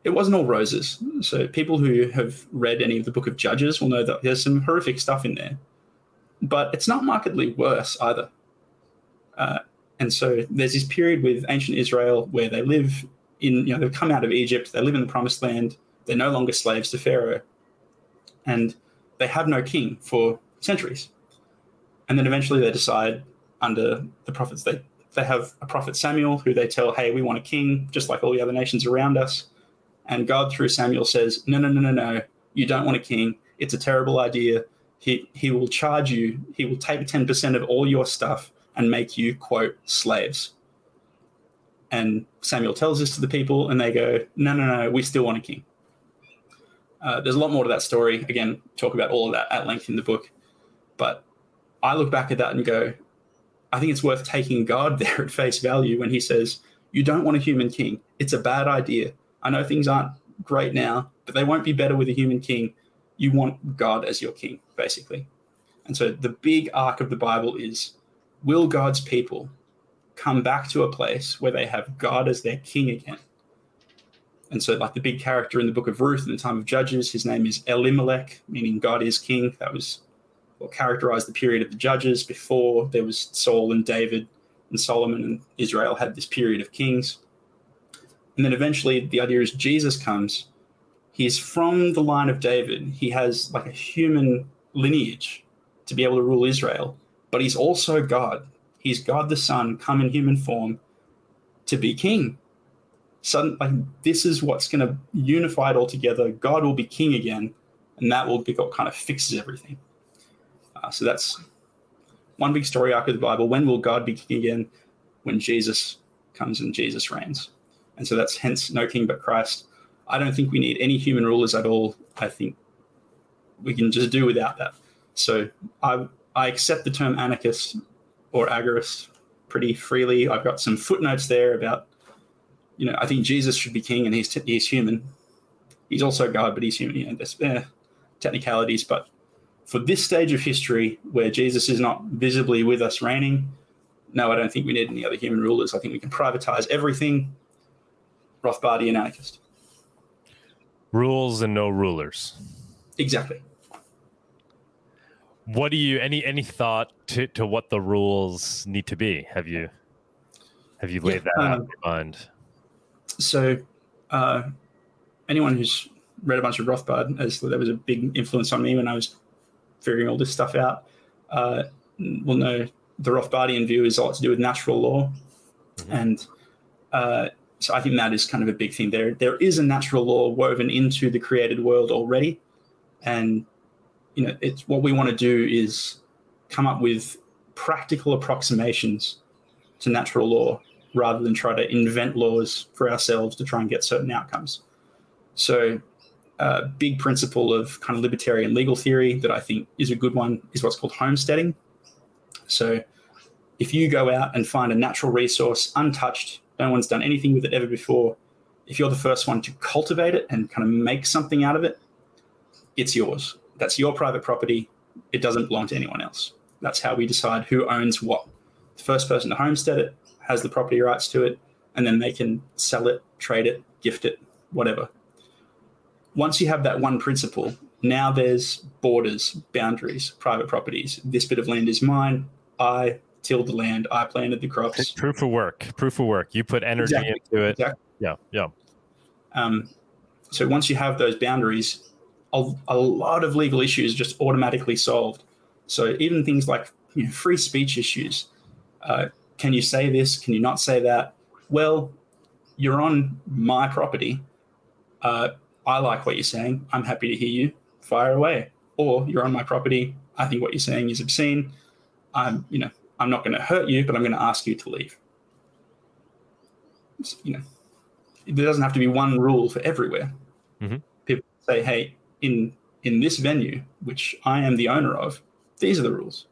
S1: it wasn't all roses. So people who have read any of the book of Judges will know that there's some horrific stuff in there. But it's not markedly worse either. Uh, and so there's this period with ancient Israel where they live in, you know, they've come out of Egypt, they live in the promised land, they're no longer slaves to Pharaoh, and they have no king for centuries. And then eventually they decide under the prophets. They they have a prophet Samuel who they tell, "Hey, we want a king, just like all the other nations around us." And God through Samuel says, "No, no, no, no, no. You don't want a king. It's a terrible idea. He he will charge you. He will take ten percent of all your stuff and make you quote slaves." And Samuel tells this to the people, and they go, "No, no, no. We still want a king." Uh, there's a lot more to that story. Again, talk about all of that at length in the book. But I look back at that and go, I think it's worth taking God there at face value when he says, You don't want a human king. It's a bad idea. I know things aren't great now, but they won't be better with a human king. You want God as your king, basically. And so the big arc of the Bible is will God's people come back to a place where they have God as their king again? And so, like the big character in the book of Ruth in the time of Judges, his name is Elimelech, meaning God is king. That was what characterize the period of the judges before there was Saul and David and Solomon and Israel had this period of kings. And then eventually the idea is Jesus comes. He's from the line of David. He has like a human lineage to be able to rule Israel, but he's also God. He's God the Son come in human form to be king. Sudden, like this is what's going to unify it all together. God will be king again, and that will be what kind of fixes everything. Uh, so that's one big story arc of the Bible. When will God be king again? When Jesus comes and Jesus reigns. And so that's hence no king but Christ. I don't think we need any human rulers at all. I think we can just do without that. So I, I accept the term anarchist or agorist pretty freely. I've got some footnotes there about, you know, I think Jesus should be king and he's, t- he's human. He's also God, but he's human. You know, there's eh, technicalities, but for this stage of history where Jesus is not visibly with us reigning, no, I don't think we need any other human rulers. I think we can privatize everything. Rothbardian anarchist.
S2: Rules and no rulers.
S1: Exactly.
S2: What do you any any thought to, to what the rules need to be? Have you have you laid yeah, that um, out in your mind?
S1: So, uh, anyone who's read a bunch of Rothbard, as there was a big influence on me when I was figuring all this stuff out, uh, will know the Rothbardian view is a lot to do with natural law, mm-hmm. and uh, so I think that is kind of a big thing. There, there is a natural law woven into the created world already, and you know, it's what we want to do is come up with practical approximations to natural law rather than try to invent laws for ourselves to try and get certain outcomes. So uh, big principle of kind of libertarian legal theory that I think is a good one is what's called homesteading. So if you go out and find a natural resource untouched, no one's done anything with it ever before, if you're the first one to cultivate it and kind of make something out of it, it's yours. That's your private property. It doesn't belong to anyone else. That's how we decide who owns what. The first person to homestead it has the property rights to it, and then they can sell it, trade it, gift it, whatever once you have that one principle, now there's borders, boundaries, private properties. This bit of land is mine. I tilled the land, I planted the crops.
S2: Proof of work. Proof of work. You put energy
S1: Exactly.
S2: into it.
S1: Exactly.
S2: Yeah. Yeah.
S1: Um, so once you have those boundaries, a, a lot of legal issues just automatically solved. So even things like you know, free speech issues, uh, can you say this? Can you not say that? Well, you're on my property. Uh, I like what you're saying. I'm happy to hear you. Fire away. Or you're on my property. I think what you're saying is obscene. I'm, you know, I'm not going to hurt you, but I'm going to ask you to leave. It's, you know, there doesn't have to be one rule for everywhere.
S2: Mhm.
S1: People say, "Hey, in in this venue, which I am the owner of, these are the rules."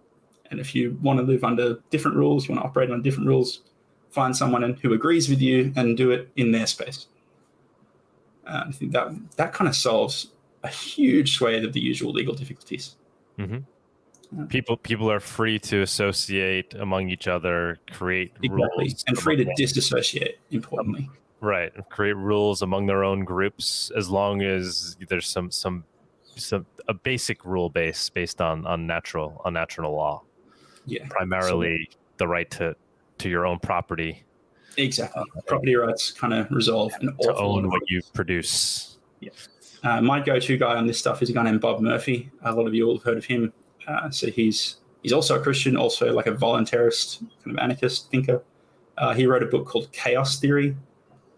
S1: And if you want to live under different rules, you want to operate on different rules, find someone who agrees with you and do it in their space. Uh, I think that that kind of solves a huge swathe of the usual legal difficulties.
S2: People people are free to associate among each other, create
S1: Exactly,
S2: rules,
S1: and free to
S2: among-
S1: disassociate. Importantly,
S2: right, create rules among their own groups as long as there's some some some a basic rule base based on on natural on natural law.
S1: yeah,
S2: Primarily the right to to your own property
S1: exactly. Property rights kind of resolve an
S2: to own what you produce.
S1: Uh, my go-to guy on this stuff is a guy named Bob Murphy. A lot of you will have heard of him. Uh, so he's he's also a Christian, also like a voluntarist, kind of anarchist thinker. Uh, he wrote a book called Chaos Theory,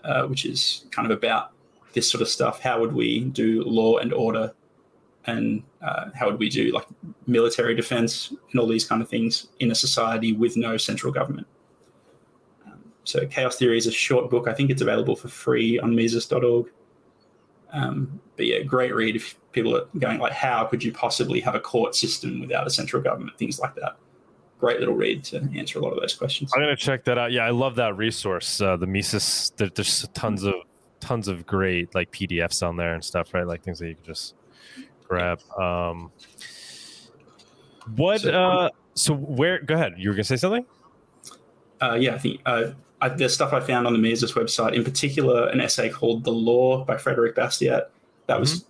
S1: uh, which is kind of about this sort of stuff. How would we do law and order, and uh, how would we do like military defense and all these kind of things in a society with no central government? Um, so Chaos Theory is a short book. I think it's available for free on Mises.org. Um, but yeah, great read if people are going like, how could you possibly have a court system without a central government? Things like that. Great little read to answer a lot of those questions.
S2: I'm gonna check that out. Yeah, I love that resource. Uh, the Mises. There, there's tons of tons of great like PDFs on there and stuff, right? Like things that you can just grab. Um, what?
S1: So-
S2: uh, so where? Go ahead. You were gonna say something?
S1: Uh, yeah, I think uh, I, there's stuff I found on the Mises website, in particular, an essay called "The Law" by Frédéric Bastiat. That was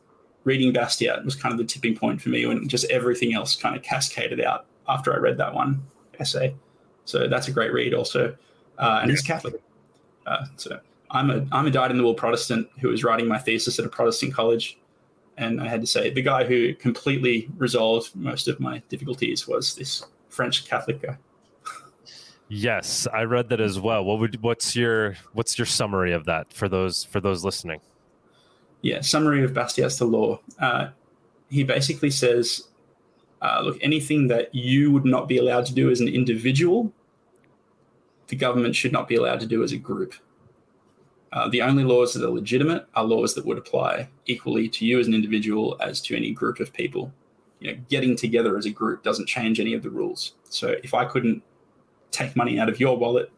S1: reading Bastiat was kind of the tipping point for me when just everything else kind of cascaded out after I read that one essay. So that's a great read, also, uh, and it's Catholic. Uh, so I'm a I'm a dyed in the wool Protestant who was writing my thesis at a Protestant college, and I had to say the guy who completely resolved most of my difficulties was this French Catholic guy.
S2: Yes, I read that as well. What would? What's your What's your summary of that for those for those listening?
S1: Yeah, summary of Bastiat's The Law. Uh, he basically says, uh, look, anything that you would not be allowed to do as an individual, the government should not be allowed to do as a group. Uh, the only laws that are legitimate are laws that would apply equally to you as an individual as to any group of people. You know, getting together as a group doesn't change any of the rules. So if I couldn't take money out of your wallet,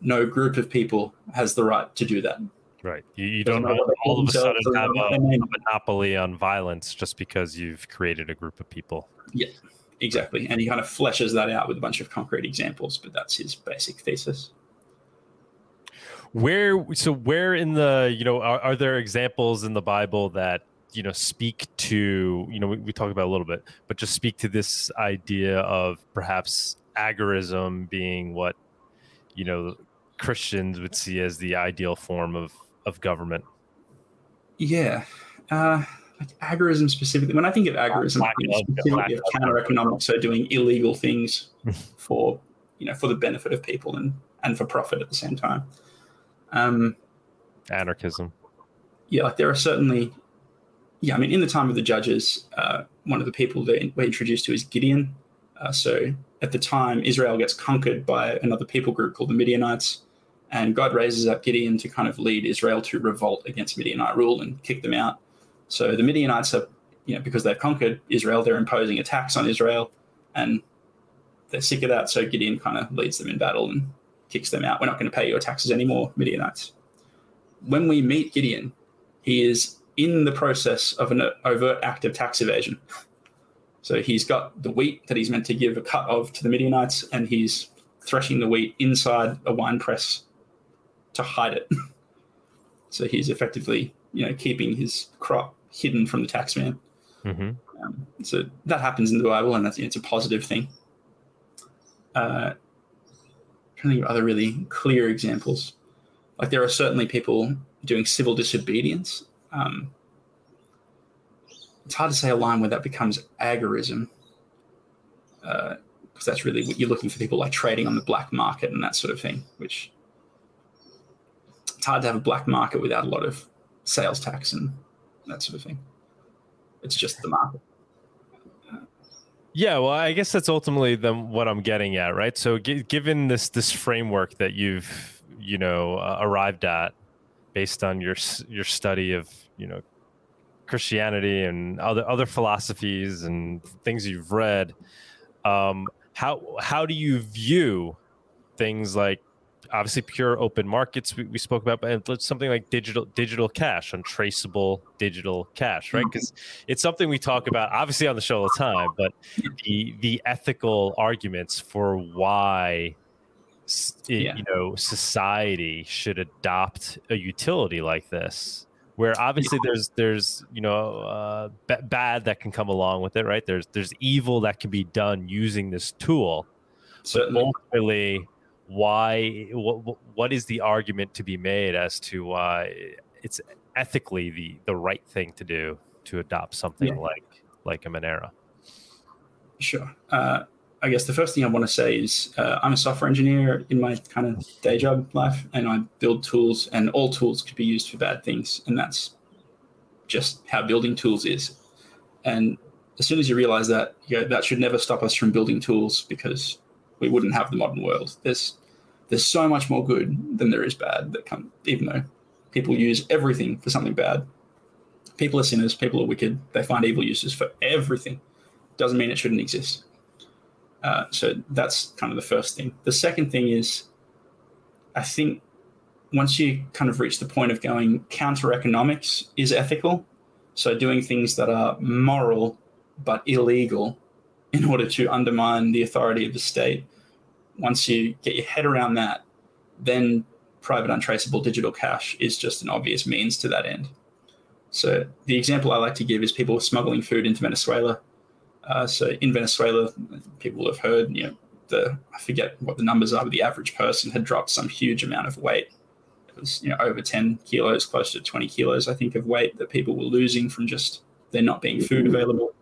S1: no group of people has the right to do that.
S2: Right. You, you don't
S1: what
S2: all of a sudden have a,
S1: what they name.
S2: a monopoly on violence just because you've created a group of people.
S1: Yeah, exactly. And he kind of fleshes that out with a bunch of concrete examples, but that's his basic thesis.
S2: Where so where in the you know are, are there examples in the Bible that you know speak to you know we, we talked about a little bit, but just speak to this idea of perhaps agorism being what you know Christians would see as the ideal form of of government.
S1: Yeah. Uh, like agorism specifically, when I think of agorism, I think specifically of counter economics, so doing illegal things for you know for the benefit of people and and for profit at the same time. Um,
S2: Anarchism.
S1: yeah, like there are certainly, yeah, I mean, in the time of the judges, uh, one of the people that we're introduced to is Gideon. Uh, so at the time, Israel gets conquered by another people group called the Midianites, and God raises up Gideon to kind of lead Israel to revolt against Midianite rule and kick them out. So the Midianites are, you know, because they've conquered Israel, they're imposing a tax on Israel, and they're sick of that. So Gideon kind of leads them in battle and kicks them out. We're not going to pay your taxes anymore, Midianites when we meet Gideon, he is in the process of an overt act of tax evasion. So he's got the wheat that he's meant to give a cut of to the Midianites, and he's threshing the wheat inside a wine press to hide it. so he's effectively, you know, keeping his crop hidden from the taxman.
S2: hmm
S1: Um, so that happens in the Bible, and that's it's a positive thing. Uh, trying to think of other really clear examples. Like there are certainly people doing civil disobedience. Um, it's hard to say a line where that becomes agorism, because uh, that's really what you're looking for people like trading on the black market and that sort of thing. Which it's hard to have a black market without a lot of sales tax and that sort of thing. It's just the market.
S2: Yeah, well, I guess that's ultimately the, what I'm getting at, right? So, g- given this this framework that you've you know uh, arrived at based on your your study of you know Christianity and other other philosophies and things you've read, um, how how do you view things like obviously pure open markets we, we spoke about but something like digital digital cash untraceable digital cash right because mm-hmm. it's something we talk about obviously on the show all the time but the the ethical arguments for why it, yeah. you know society should adopt a utility like this where obviously there's there's you know uh, b- bad that can come along with it right there's there's evil that can be done using this tool Certainly. but ultimately why what, what is the argument to be made as to why it's ethically the the right thing to do to adopt something yeah. like like a Monero?
S1: Sure. Uh, I guess the first thing I want to say is uh, I'm a software engineer in my kind of day job life, and I build tools, and all tools could be used for bad things, and that's just how building tools is. And as soon as you realize that, you know, that should never stop us from building tools because we wouldn't have the modern world. There's there's so much more good than there is bad that come even though people use everything for something bad. People are sinners, people are wicked, they find evil uses for everything. Doesn't mean it shouldn't exist. Uh, so that's kind of the first thing. The second thing is I think once you kind of reach the point of going counter economics is ethical. So doing things that are moral but illegal in order to undermine the authority of the state. Once you get your head around that, then private untraceable digital cash is just an obvious means to that end. So the example I like to give is people smuggling food into Venezuela. Uh, so in Venezuela, people have heard, you know, the I forget what the numbers are, but the average person had dropped some huge amount of weight. It was you know over 10 kilos, close to 20 kilos, I think, of weight that people were losing from just there not being food available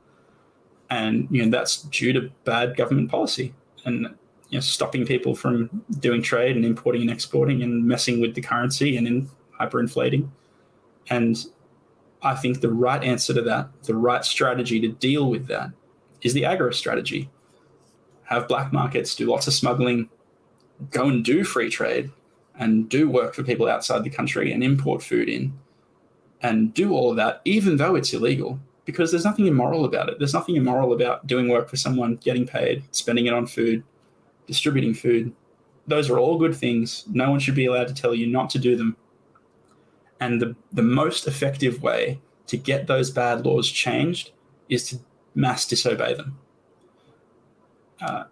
S1: and you know that's due to bad government policy and you know stopping people from doing trade and importing and exporting and messing with the currency and in hyperinflating and i think the right answer to that the right strategy to deal with that is the agro strategy have black markets do lots of smuggling go and do free trade and do work for people outside the country and import food in and do all of that even though it's illegal because there's nothing immoral about it. There's nothing immoral about doing work for someone, getting paid, spending it on food, distributing food. Those are all good things. No one should be allowed to tell you not to do them. And the, the most effective way to get those bad laws changed is to mass disobey them. Uh,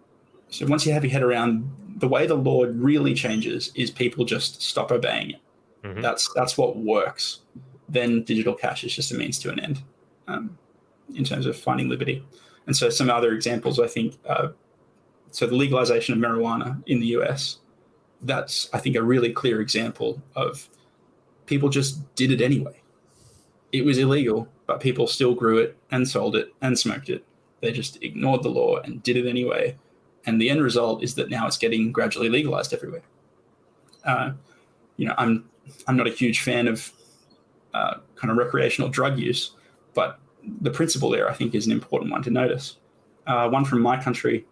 S1: so once you have your head around the way the law really changes is people just stop obeying it. Mm-hmm. That's that's what works. Then digital cash is just a means to an end um, in terms of finding liberty. And so some other examples, I think, uh, so the legalization of marijuana in the US, that's, I think, a really clear example of people just did it anyway. It was illegal, but people still grew it and sold it and smoked it. They just ignored the law and did it anyway. And the end result is that now it's getting gradually legalized everywhere. Uh, you know, I'm I'm not a huge fan of uh, kind of recreational drug use, but the principle there, I think, is an important one to notice. Uh, one from my country,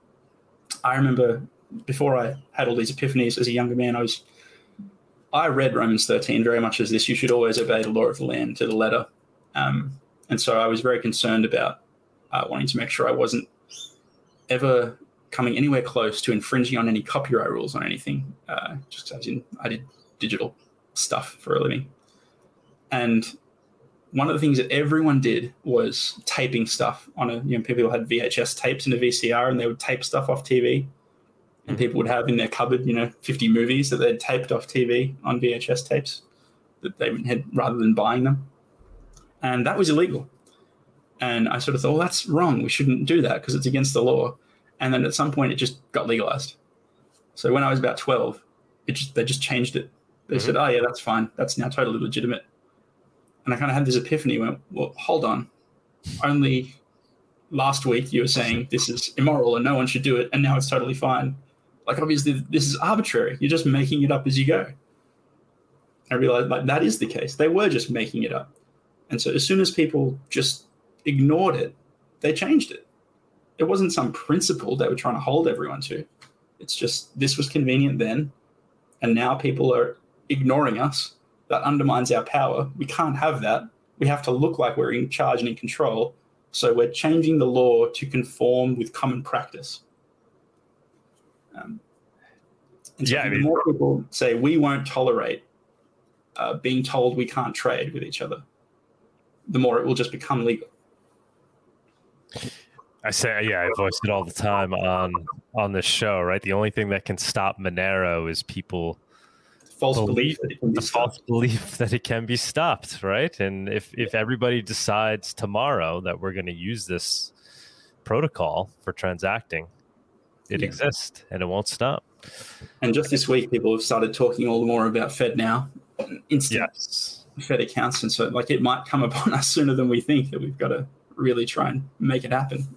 S1: I remember before I had all these epiphanies as a younger man, I was I read Romans 13 very much as this: you should always obey the law of the land to the letter. Um, and so I was very concerned about uh, wanting to make sure I wasn't ever coming anywhere close to infringing on any copyright rules on anything. Uh, just as in, I did digital stuff for a living, and one of the things that everyone did was taping stuff on a you know people had VHS tapes in a VCR and they would tape stuff off TV and people would have in their cupboard you know 50 movies that they'd taped off TV on VHS tapes that they had rather than buying them and that was illegal and I sort of thought well that's wrong we shouldn't do that because it's against the law and then at some point it just got legalized So when I was about 12, it just, they just changed it. They
S2: Mhm.
S1: said, oh, yeah, that's fine. That's now totally legitimate. And I kind of had this epiphany went, well, hold on. Only last week you were saying this is immoral and no one should do it. And now it's totally fine. Like, obviously, this is arbitrary. You're just making it up as you go. I realized like that is the case. They were just making it up. And so as soon as people just ignored it, they changed it. It wasn't some principle they were trying to hold everyone to. It's just this was convenient then, and now people are ignoring us. That undermines our power. We can't have that. We have to look like we're in charge and in control. So we're changing the law to conform with common practice. Um, and so
S2: Yeah, I mean-
S1: more people say we won't tolerate uh, being told we can't trade with each other, the more it will just become legal.
S2: I say, yeah, I voice it all the time on on this show, right? The only thing that can stop Monero is people
S1: False
S2: Belief-
S1: belief that it can be
S2: the false belief that it can be stopped, right? And if if everybody decides tomorrow that we're going to use this protocol for transacting, it
S1: Yeah.
S2: exists and it won't stop.
S1: And just this week, people have started talking all the more about FedNow, instant
S2: Yes.
S1: Fed accounts, and so like it might come upon us sooner than we think that we've got to really try and make it happen.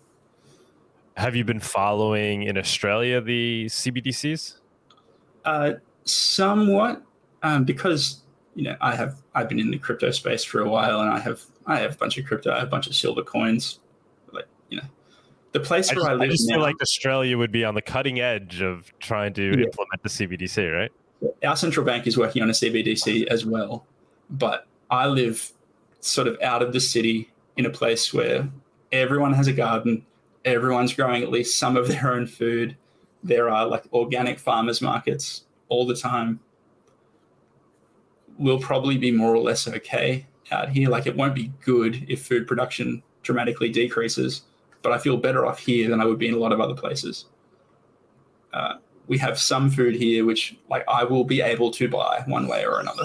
S2: Have you been following in Australia the CBDCs?
S1: Uh, somewhat, um, because you know I have I've been in the crypto space for a while, and I have I have a bunch of crypto, I have a bunch of silver coins, like you know, the place
S2: I
S1: where
S2: just,
S1: I
S2: I
S1: live
S2: just
S1: now.
S2: feel like Australia would be on the cutting edge of trying to
S1: Yeah.
S2: implement the CBDC, right?
S1: our central bank is working on a CBDC as well, but I live sort of out of the city in a place where everyone has a garden, everyone's growing at least some of their own food. There are like organic farmers markets all the time. We'll probably be more or less okay out here. Like it won't be good if food production dramatically decreases, but I feel better off here than I would be in a lot of other places. Uh, we have some food here which like I will be able to buy one way or another.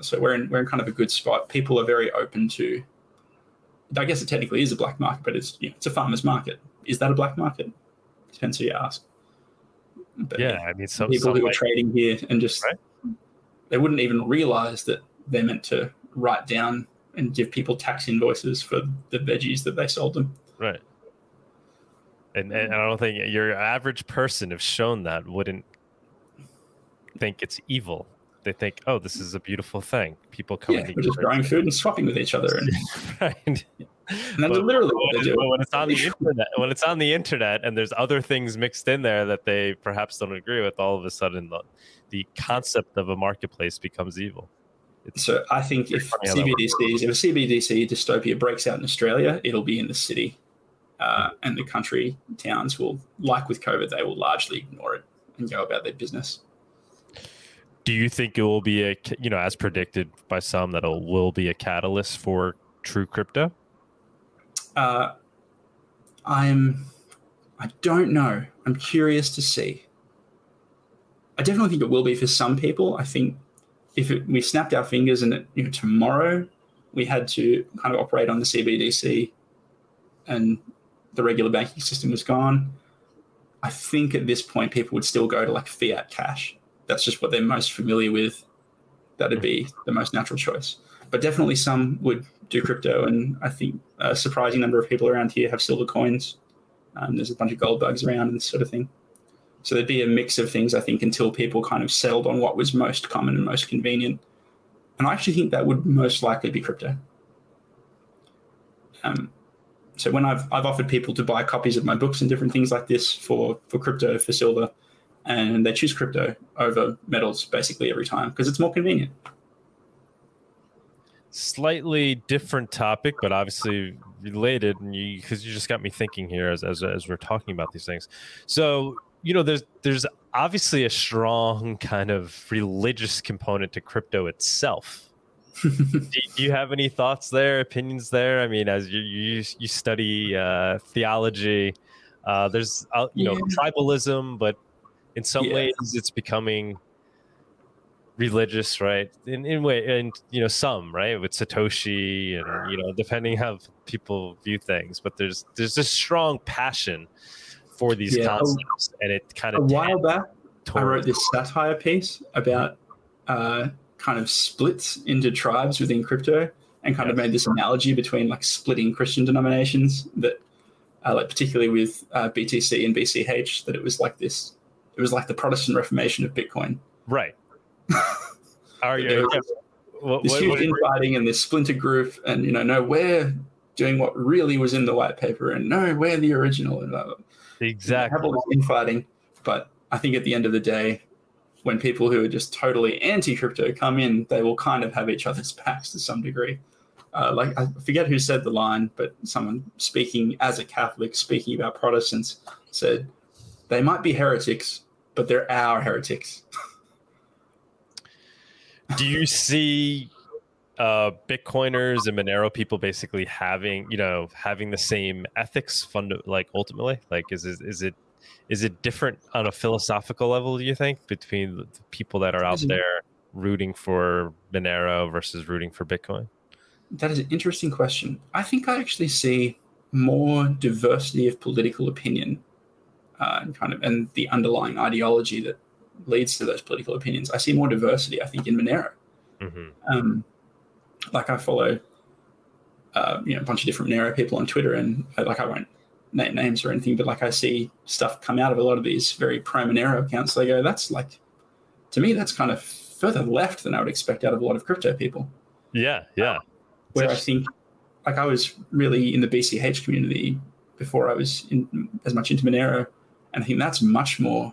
S1: So we're in we're in kind of a good spot. People are very open to. I guess it technically is a black market, but it's you know, it's a farmer's market. Is that a black market? Depends who you ask. But
S2: Yeah, I mean, some,
S1: people
S2: some
S1: who are trading here and just
S2: Right.
S1: they wouldn't even realize that they're meant to write down and give people tax invoices for the veggies that they sold them.
S2: Right. And, and I don't think your average person, if shown that, wouldn't think it's evil. They think, oh, this is a beautiful thing. People coming
S1: yeah, we're just growing food and swapping with each other, and,
S2: right.
S1: and that's
S2: But-
S1: literally what they
S2: when,
S1: do.
S2: when it's on the internet, when it's on the internet, and there's other things mixed in there that they perhaps don't agree with, all of a sudden the, the concept of a marketplace becomes evil. It's,
S1: So I think if
S2: funny how that works.
S1: CBDCs, if a CBDC dystopia breaks out in Australia, it'll be in the city, uh, and the country towns will, like with COVID, they will largely ignore it and go about their business.
S2: Do you think it will be a, you know, as predicted by some, that it will be a catalyst for true crypto?
S1: Uh, I'm, I don't know. I'm curious to see. I definitely think it will be for some people. I think if it, we snapped our fingers and it, you know tomorrow we had to kind of operate on the CBDC and the regular banking system was gone, I think at this point people would still go to like fiat cash. That's just what they're most familiar with. That'd be the most natural choice. But definitely some would do crypto, and I think a surprising number of people around here have silver coins. Um, there's a bunch of gold bugs around and this sort of thing. So there'd be a mix of things, I think, until people kind of settled on what was most common and most convenient. And I actually think that would most likely be crypto. Um, so when I've I've offered people to buy copies of my books and different things like this for for crypto for silver, and they choose crypto over metals basically every time because it's more convenient.
S2: slightly different topic, but obviously related, and you because you just got me thinking here as, as as we're talking about these things. So you know, there's there's obviously a strong kind of religious component to crypto itself. do, you have any thoughts there, opinions there? I mean, as you you, you study uh, theology, uh, there's uh, you know
S1: Yeah.
S2: tribalism, but in some
S1: Yeah.
S2: ways it's becoming religious, right? In in way, and you know, some right with Satoshi, and you know, depending how people view things. But there's there's this strong passion for these
S1: Yeah.
S2: concepts, and it kind of a
S1: while back, I wrote this satire piece about uh, kind of splits into tribes within crypto, and kind of made this analogy between like splitting Christian denominations that, uh, like particularly with uh, BTC and BCH, that it was like this. It was like the Protestant Reformation of Bitcoin.
S2: Right. Are you?
S1: was
S2: What,
S1: this
S2: what,
S1: huge
S2: what-
S1: infighting and this splinter group, and you know, no, we're doing what really was in the white paper, and no, we're the original, and blah.
S2: exactly.
S1: all this infighting. But I think at the end of the day, when people who are just totally anti-crypto come in, they will kind of have each other's backs to some degree. Uh, like I forget who said the line, but someone speaking as a Catholic, speaking about Protestants, said they might be heretics, but they're our heretics.
S2: Do you see uh, Bitcoiners and Monero people basically having, you know, having the same ethics fund like ultimately? Like is is, is it is it different on a philosophical level, do you think, between the people that are out
S1: Isn't-
S2: there rooting for Monero versus rooting for Bitcoin?
S1: That is an interesting question. I think I actually see more diversity of political opinion, uh, and kind of and the underlying ideology that leads to those political opinions. I see more diversity, I think, in Monero.
S2: hmm
S1: Um, like I follow, uh, you know, a bunch of different Monero people on Twitter, and uh, like I won't name names or anything, but like I see stuff come out of a lot of these very pro Monero accounts. They go, that's like, to me, that's kind of further left than I would expect out of a lot of crypto people
S2: Yeah, yeah.
S1: where I think, like, I was really in the BCH community before I was in, as much into Monero, and I think that's much more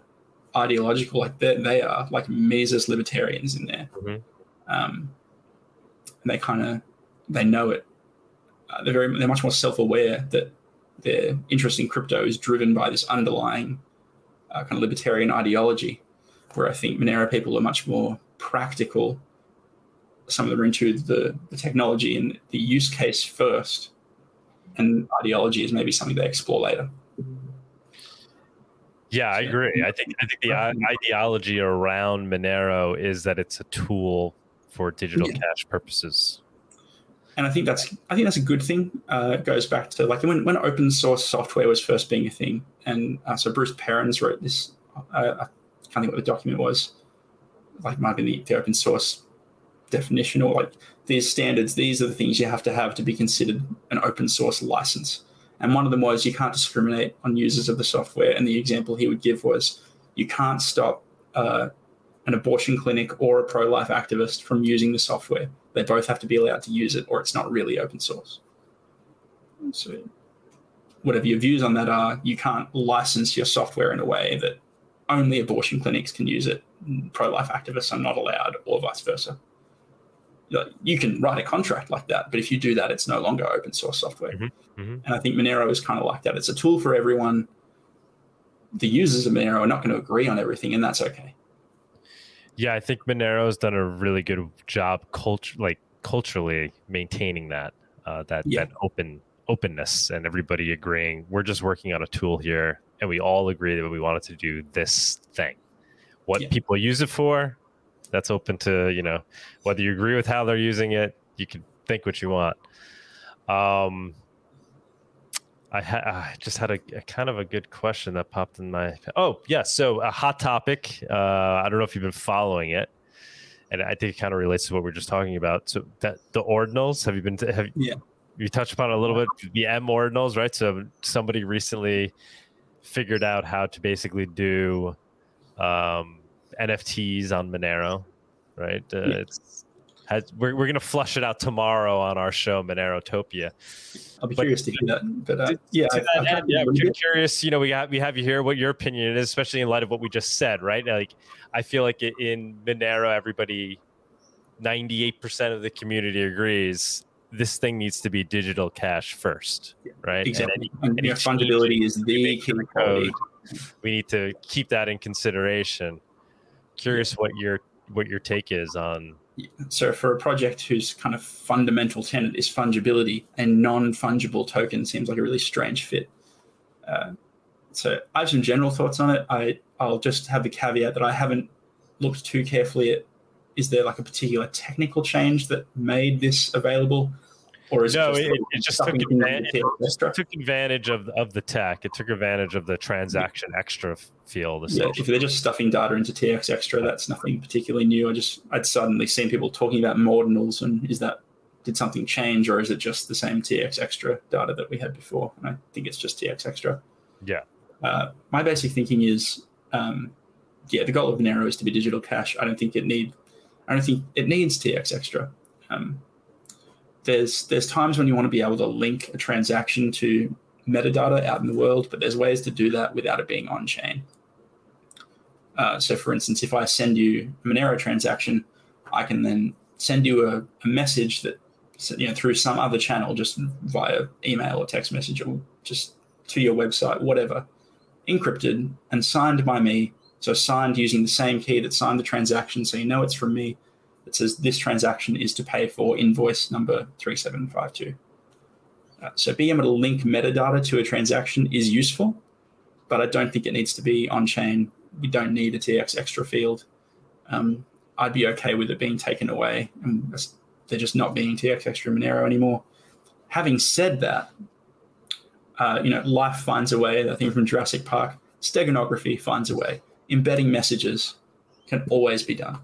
S1: ideological. Like they they are like Mises libertarians in there,
S2: Mhm.
S1: um, and they kind of they know it. Uh, they're very they're much more self aware that their interest in crypto is driven by this underlying uh, kind of libertarian ideology, where I think Monero people are much more practical some of them are into the, the technology and the use case first, and ideology is maybe something they explore later.
S2: Yeah, I agree. I think I think the ideology around Monero is that it's a tool for digital
S1: Yeah.
S2: cash purposes.
S1: And I think that's I think that's a good thing. Uh, it goes back to like when, when open source software was first being a thing, and uh, so Bruce Perens wrote this. Uh, I can't think what the document was. Like might be the, the open source definition or like these standards. These are the things you have to have to be considered an open source license. And one of them was you can't discriminate on users of the software. And the example he would give was you can't stop uh, an abortion clinic or a pro life activist from using the software. They both have to be allowed to use it, or it's not really open source. So, whatever your views on that are, you can't license your software in a way that only abortion clinics can use it. Pro life activists are not allowed, or vice versa. You can write a contract like that, but if you do that, it's no longer open source software.
S2: Mhm, mhm.
S1: And I think Monero is kind of like that. It's a tool for everyone. The users of Monero are not going to agree on everything, and that's okay.
S2: Yeah, I think Monero's done a really good job culture like culturally maintaining that uh, that
S1: Yeah.
S2: that open openness and everybody agreeing we're just working on a tool here and we all agree that we wanted to do this thing. What
S1: Yeah.
S2: people use it for, that's open to, you know, whether you agree with how they're using it, you can think what you want. Um I, ha- I just had a, a kind of a good question that popped in my. Oh, yeah. So, a hot topic. Uh, I don't know if you've been following it, and I think it kind of relates to what we are just talking about. So, that the ordinals. Have you been? Have
S1: Yeah.
S2: you touched upon a little bit? The M ordinals, right? So, somebody recently figured out how to basically do um, NFTs on Monero, right? Uh,
S1: Yeah.
S2: It's has, we're we're gonna flush it out tomorrow on our show, Monerotopia.
S1: I'll be
S2: But-
S1: curious to hear that. But uh,
S2: To-
S1: yeah,
S2: to
S1: I've-
S2: that
S1: I've
S2: end, yeah, we're curious. You know, we have we have you here. What your opinion is, especially in light of what we just said, right? Like, I feel like in Monero, everybody, ninety-eight percent of the community agrees this thing needs to be digital cash first, right? And
S1: Exactly.
S2: any-
S1: And,
S2: any
S1: yeah, fungibility is the
S2: make
S1: key
S2: to we need to keep that in consideration. Curious what your what your take is on.
S1: So for a project whose kind of fundamental tenet is fungibility, a non-fungible token seems like a really strange fit. Uh, so I have some general thoughts on it. I I'll just have the caveat that I haven't looked too carefully at is there like a particular technical change that made this available, or is
S2: No,
S1: it
S2: it,
S1: just,
S2: it just took advantage, it took advantage of of the tech. It took advantage of the transaction extra f- field.
S1: Yeah, if they're just stuffing data into TX extra, that's nothing particularly new. I just I'd suddenly seen people talking about Mordinals, and is that did something change, or is it just the same TX extra data that we had before? And I think it's just TX extra.
S2: Yeah.
S1: Uh, my basic thinking is, um, yeah, the goal of Monero is to be digital cash. I don't think it need, I don't think it needs TX extra. Um, there's there's times when you want to be able to link a transaction to metadata out in the world, but there's ways to do that without it being on chain. Uh, so, for instance, if I send you a Monero transaction, I can then send you a, a message that you know through some other channel, just via email or text message or just to your website, whatever, encrypted and signed by me. So signed using the same key that signed the transaction, so you know it's from me. It says this transaction is to pay for invoice number three seven five two. Uh, so being able to link metadata to a transaction is useful, but I don't think it needs to be on chain. We don't need a TX extra field. Um, I'd be okay with it being taken away, and they're just not being TX extra Monero anymore. Having said that, uh, you know, life finds a way. I think from Jurassic Park, steganography finds a way. Embedding messages can always be done.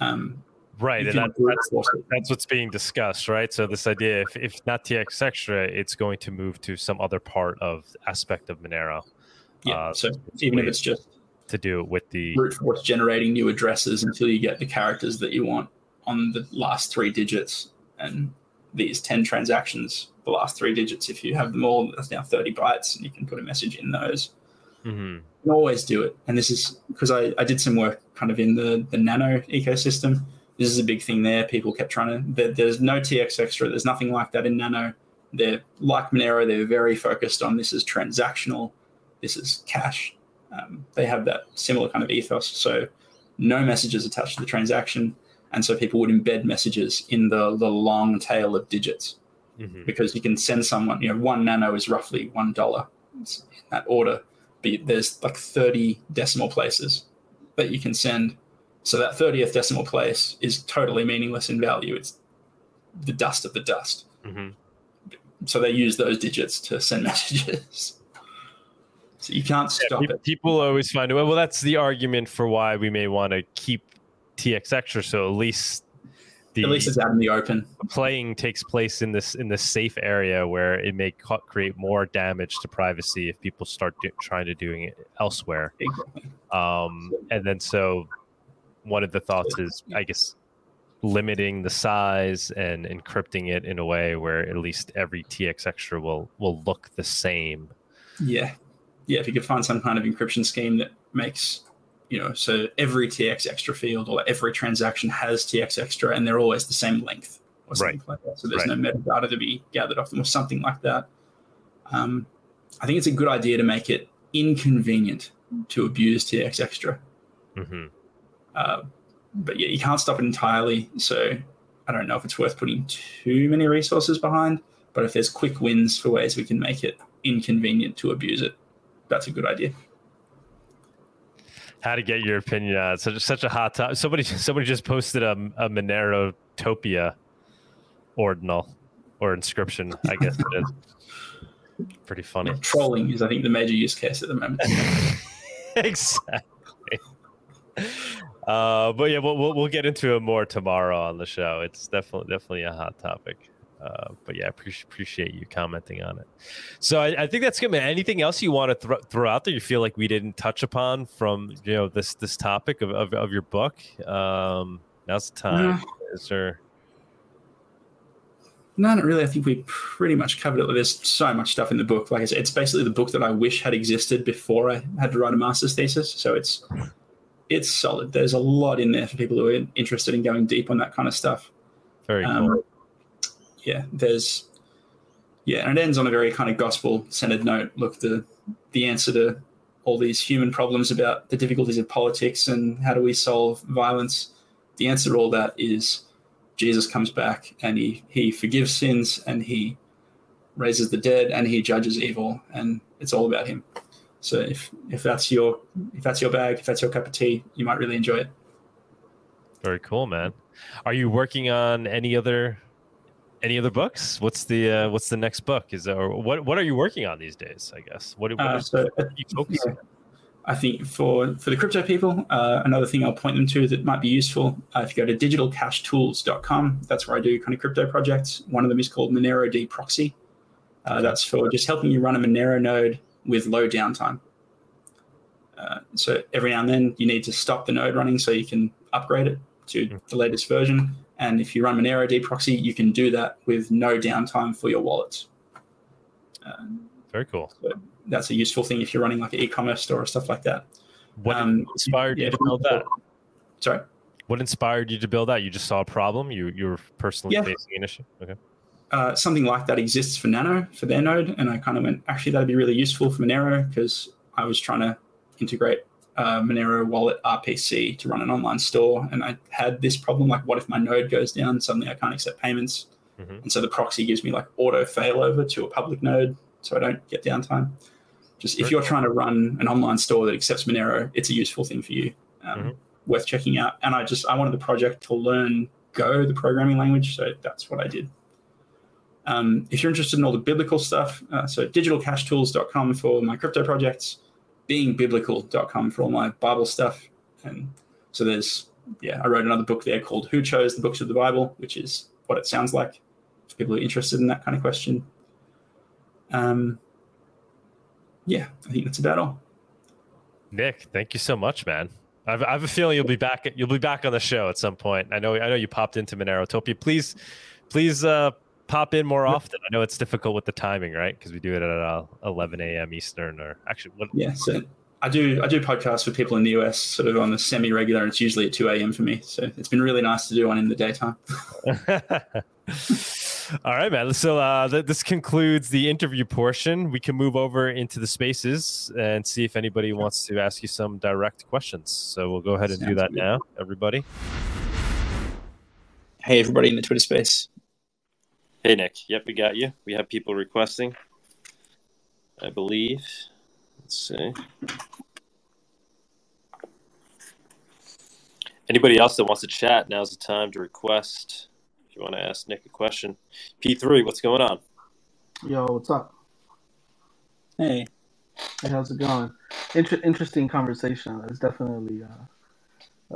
S1: Um,
S2: Right, and that, that's that's what's being discussed, right? So this idea, if, if not TX Extra, it's going to move to some other part of aspect of Monero
S1: yeah.
S2: uh,
S1: so even if it's just
S2: to do it with the
S1: brute force generating new addresses until you get the characters that you want on the last three digits and these 10 transactions the last three digits if you have them all that's now 30 bytes and you can put a message in those
S2: Mhm.
S1: Can always do it. And this is because I, I did some work kind of in the, the nano ecosystem. This is a big thing there. People kept trying to there, there's no tx extra. There's nothing like that in nano. They're like monero they're very focused on this is transactional this is cash. Um, they have that similar kind of ethos. So no messages attached to the transaction. And so people would embed messages in the, the long tail of digits
S2: Mhm.
S1: because you can send someone, you know, one nano is roughly one dollar in that order. But there's like 30 decimal places that you can send. So that 30th decimal place is totally meaningless in value. It's the dust of the dust.
S2: Mhm.
S1: So they use those digits to send messages. So you can't
S2: Yeah,
S1: stop
S2: pe-
S1: it.
S2: People always find well, well, that's the argument for why we may want to keep TX Extra, so at least the
S1: At least it's out in the open.
S2: playing takes place in this in this safe area where it may co- create more damage to privacy if people start do- trying to doing it elsewhere. Um, and then so one of the thoughts is, I guess, limiting the size and encrypting it in a way where at least every TX extra will will look the same.
S1: Yeah. Yeah, if you could find some kind of encryption scheme that makes, you know, so every TX extra field or every transaction has TX extra and they're always the same length or something like that. So there's no metadata to be gathered off them or something like that. Um, I think it's a good idea to make it inconvenient to abuse TX extra.
S2: hmm
S1: Uh, but yeah, you can't stop it entirely. So I don't know if it's worth putting too many resources behind. But if there's quick wins for ways we can make it inconvenient to abuse it, that's a good idea.
S2: How to get your opinion on it? Such a hot topic. Somebody somebody just posted a, a Monero Topia ordinal or inscription. I guess it is. Pretty funny.
S1: Trolling is, I think, the major use case at the moment.
S2: exactly. Uh, but yeah, we'll, we'll we'll get into it more tomorrow on the show. It's definitely definitely a hot topic. Uh, but yeah, appreciate appreciate you commenting on it. So I, I think that's good, man. Anything else you want to throw throw out there? You feel like we didn't touch upon from you know this this topic of of, of your book? Um, now's the time. Is there?
S1: No, not really. I think we pretty much covered it. There's so much stuff in the book. Like I said, it's basically the book that I wish had existed before I had to write a master's thesis. So it's it's solid. There's a lot in there for people who are interested in going deep on that kind of stuff.
S2: Very cool.
S1: Yeah, there's yeah, and it ends on a very kind of gospel centered note. Look, the the answer to all these human problems about the difficulties of politics and how do we solve violence, the answer to all that is Jesus comes back and he he forgives sins and he raises the dead and he judges evil and it's all about him. So if if that's your if that's your bag, if that's your cup of tea, you might really enjoy it.
S2: Very cool, man. Are you working on any other Any other books? What's the uh, what's the next book? Is there, or what what are you working on these days? I guess what, what,
S1: Uh, so,
S2: what are you focusing?
S1: yeah. I think for for the crypto people, uh, another thing I'll point them to that might be useful. Uh, if you go to digitalcashtools.com, that's where I do kind of crypto projects. One of them is called Monerod Proxy. Uh, that's for just helping you run a Monero node with low downtime. Uh, so every now and then you need to stop the node running so you can upgrade it to the latest version. And if you run Monerod Proxy, you can do that with no downtime for your wallets.
S2: Very cool.
S1: that's a useful thing if you're running like an e-commerce store or stuff like that.
S2: What
S1: Um,
S2: inspired
S1: yeah.
S2: you to build that?
S1: Sorry.
S2: What inspired you to build that? You just saw a problem. You you were personally
S1: Yeah.
S2: facing an issue. Okay.
S1: Uh, something like that exists for Nano for their node, and I kind of went, actually, that'd be really useful for Monero because I was trying to integrate uh, Monero Wallet RPC to run an online store, and I had this problem like, what if my node goes down? Suddenly, I can't accept payments,
S2: Mhm.
S1: and so the proxy gives me like auto failover to a public node, so I don't get downtime. Just if you're trying to run an online store that accepts Monero, it's a useful thing for you, um,
S2: Mhm.
S1: worth checking out. And I just I wanted the project to learn Go, the programming language, so that's what I did. Um, if you're interested in all the biblical stuff, uh, so digitalcashtools.com for my crypto projects, beingbiblical.com for all my Bible stuff. And so there's, yeah, I wrote another book there called Who Chose the Books of the Bible, which is what it sounds like if people who are interested in that kind of question. Um, yeah, I think that's about all.
S2: Nick, thank you so much, man. I've, I have a feeling you'll be back. You'll be back on the show at some point. I know. I know you popped into Monerotopia. Please, please uh, pop in more often. I know it's difficult with the timing, right? Because we do it at uh, 11 a.m. Eastern, or actually, what,
S1: Yeah, so I do I do podcasts for people in the US sort of on the semi regular, and it's usually at 2 a.m. for me. So it's been really nice to do one in the daytime.
S2: All right, man. So uh, th- this concludes the interview portion. We can move over into the spaces and see if anybody wants to ask you some direct questions. So we'll go ahead and do that
S1: good.
S2: now, everybody.
S1: Hey, everybody in the Twitter space.
S5: Hey, Nick. Yep, we got you. We have people requesting, I believe. Let's see. Anybody else that wants to chat, now's the time to request. If you want to ask Nick a question. P3, what's going on?
S6: Yo, what's up?
S1: Hey,
S6: Hey, how's it going? Inter- interesting conversation. It's definitely uh,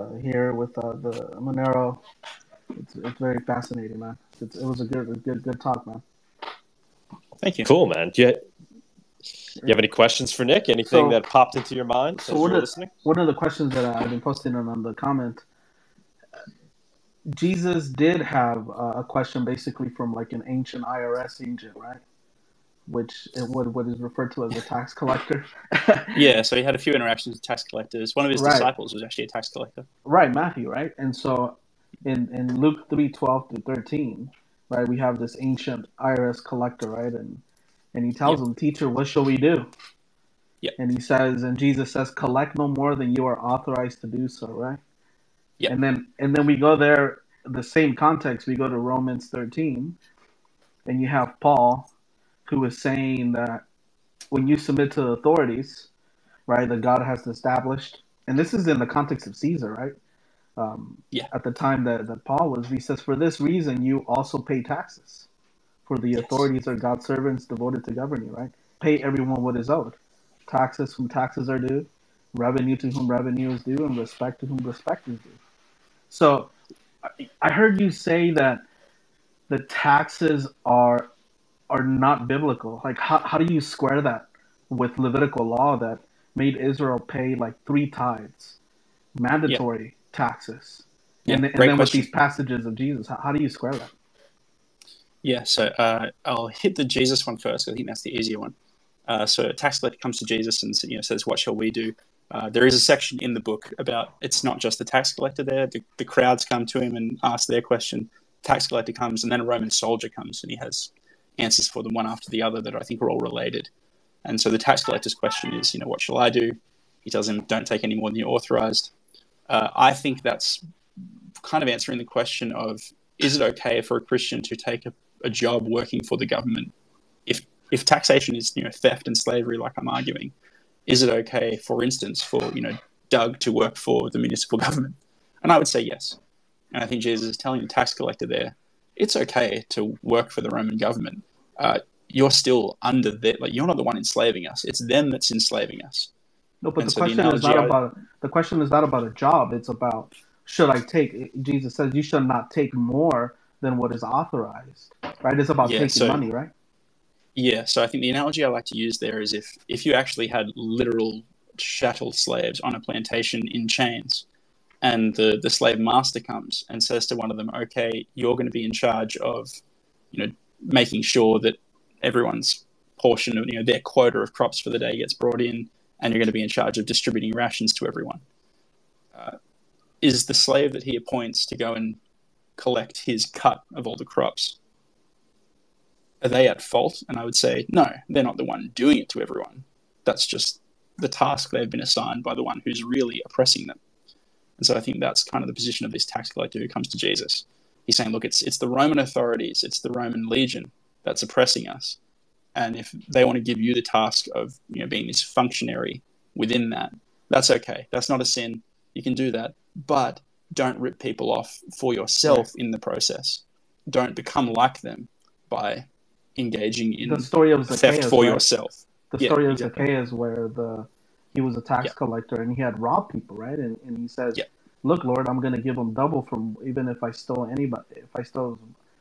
S6: uh, here with uh, the Monero. It's, it's very fascinating, man. It's, it was a good, a good, good talk, man.
S1: thank you.
S5: Cool, man. Do you, you have any questions for Nick? Anything
S6: So-
S5: that popped into your mind
S6: so
S5: as
S6: what
S5: you're
S6: is-
S5: listening?
S6: One of the questions that I've been posting on the comment. Jesus did have uh, a question basically from like an ancient IRS agent, right? Which it what what is referred to as a tax collector.
S7: Yeah, so he had a few interactions with tax collectors. One of his
S6: Right.
S7: disciples was actually a tax collector.
S6: Right, Matthew, right? And so in, in Luke three twelve to 13, right, we have this ancient IRS collector, right? And and he tells him, Teacher, what shall we do?
S7: Yeah.
S6: And he says, and Jesus says, Collect no more than you are authorized to do so, right?
S7: Yeah.
S6: And then and then we go there, the same context, we go to Romans 13, and you have Paul who is saying that when you submit to authorities, right, that God has established, and this is in the context of Caesar, right? Um,
S7: Yeah.
S6: At the time that, that Paul was, he says, For this reason, you also pay taxes, for the
S7: Yes.
S6: authorities are God's servants devoted to govern you, right? Pay everyone what is owed. Taxes whom taxes are due, revenue to whom revenue is due, and respect to whom respect is due. So I- I heard you say that the taxes are are not biblical. Like how, how do you square that with Levitical law that made Israel pay like three tithes, mandatory taxes,
S7: Yeah,
S6: and, then- and then with these passages of Jesus, how, how do you square that?
S7: Yeah, so uh, I'll hit the Jesus one first. I think that's the easier one. Uh, so a tax collector comes to Jesus and you know says, "What shall we do?" Uh, there is a section in the book about it's not just the tax collector there. The, the crowds come to him and ask their question. Tax collector comes, and then a Roman soldier comes, and he has answers for them one after the other that I think are all related. And so the tax collector's question is, you know, what shall I do? He tells him, "Don't take any more than you're authorized." Uh, I think that's kind of answering the question of is it okay for a Christian to take a, a job working for the government? If if taxation is you know theft and slavery, like I'm arguing, is it okay, for instance, for you know Doug to work for the municipal government? And I would say yes. And I think Jesus is telling the tax collector there,
S1: it's okay to work for the Roman government. Uh, you're still under their like you're not the one enslaving us. It's them that's enslaving us.
S6: No, but
S1: And
S6: the
S1: so the
S6: question is not
S1: I-
S6: about the question is not about a job. It's about should I take? Jesus says you should not take more than what is authorized. Right? It's about
S1: Yeah,
S6: taking
S1: so-
S6: money, right?
S1: Yeah, so I think the analogy I like to use there is if if you actually had literal chattel slaves on a plantation in chains, and the the slave master comes and says to one of them, "Okay, you're going to be in charge of, you know, making sure that everyone's portion of you know their quota of crops for the day gets brought in, and you're going to be in charge of distributing rations to everyone." Uh, is the slave that he appoints to go and collect his cut of all the crops are they at fault? And I would say, no, they're not the one doing it to everyone. That's just the task they've been assigned by the one who's really oppressing them. And so I think that's kind of the position of this tax collector who comes to Jesus. He's saying, look, it's it's the Roman authorities, it's the Roman legion that's oppressing us. And if they want to give you the task of you know being this functionary within that, that's okay. That's not a sin. You can do that. But don't rip people off for yourself in the process. Don't become like them by engaging in
S6: The story of
S1: theft for
S6: right?
S1: yourself.
S6: the
S1: Yeah,
S6: story of
S1: exactly.
S6: Zacchaeus where the he was a tax
S1: Yeah.
S6: collector and he had robbed people, right? And, and he says,
S1: Yeah.
S6: "Look, Lord, I'm going to give them double from even if I stole anybody. If I stole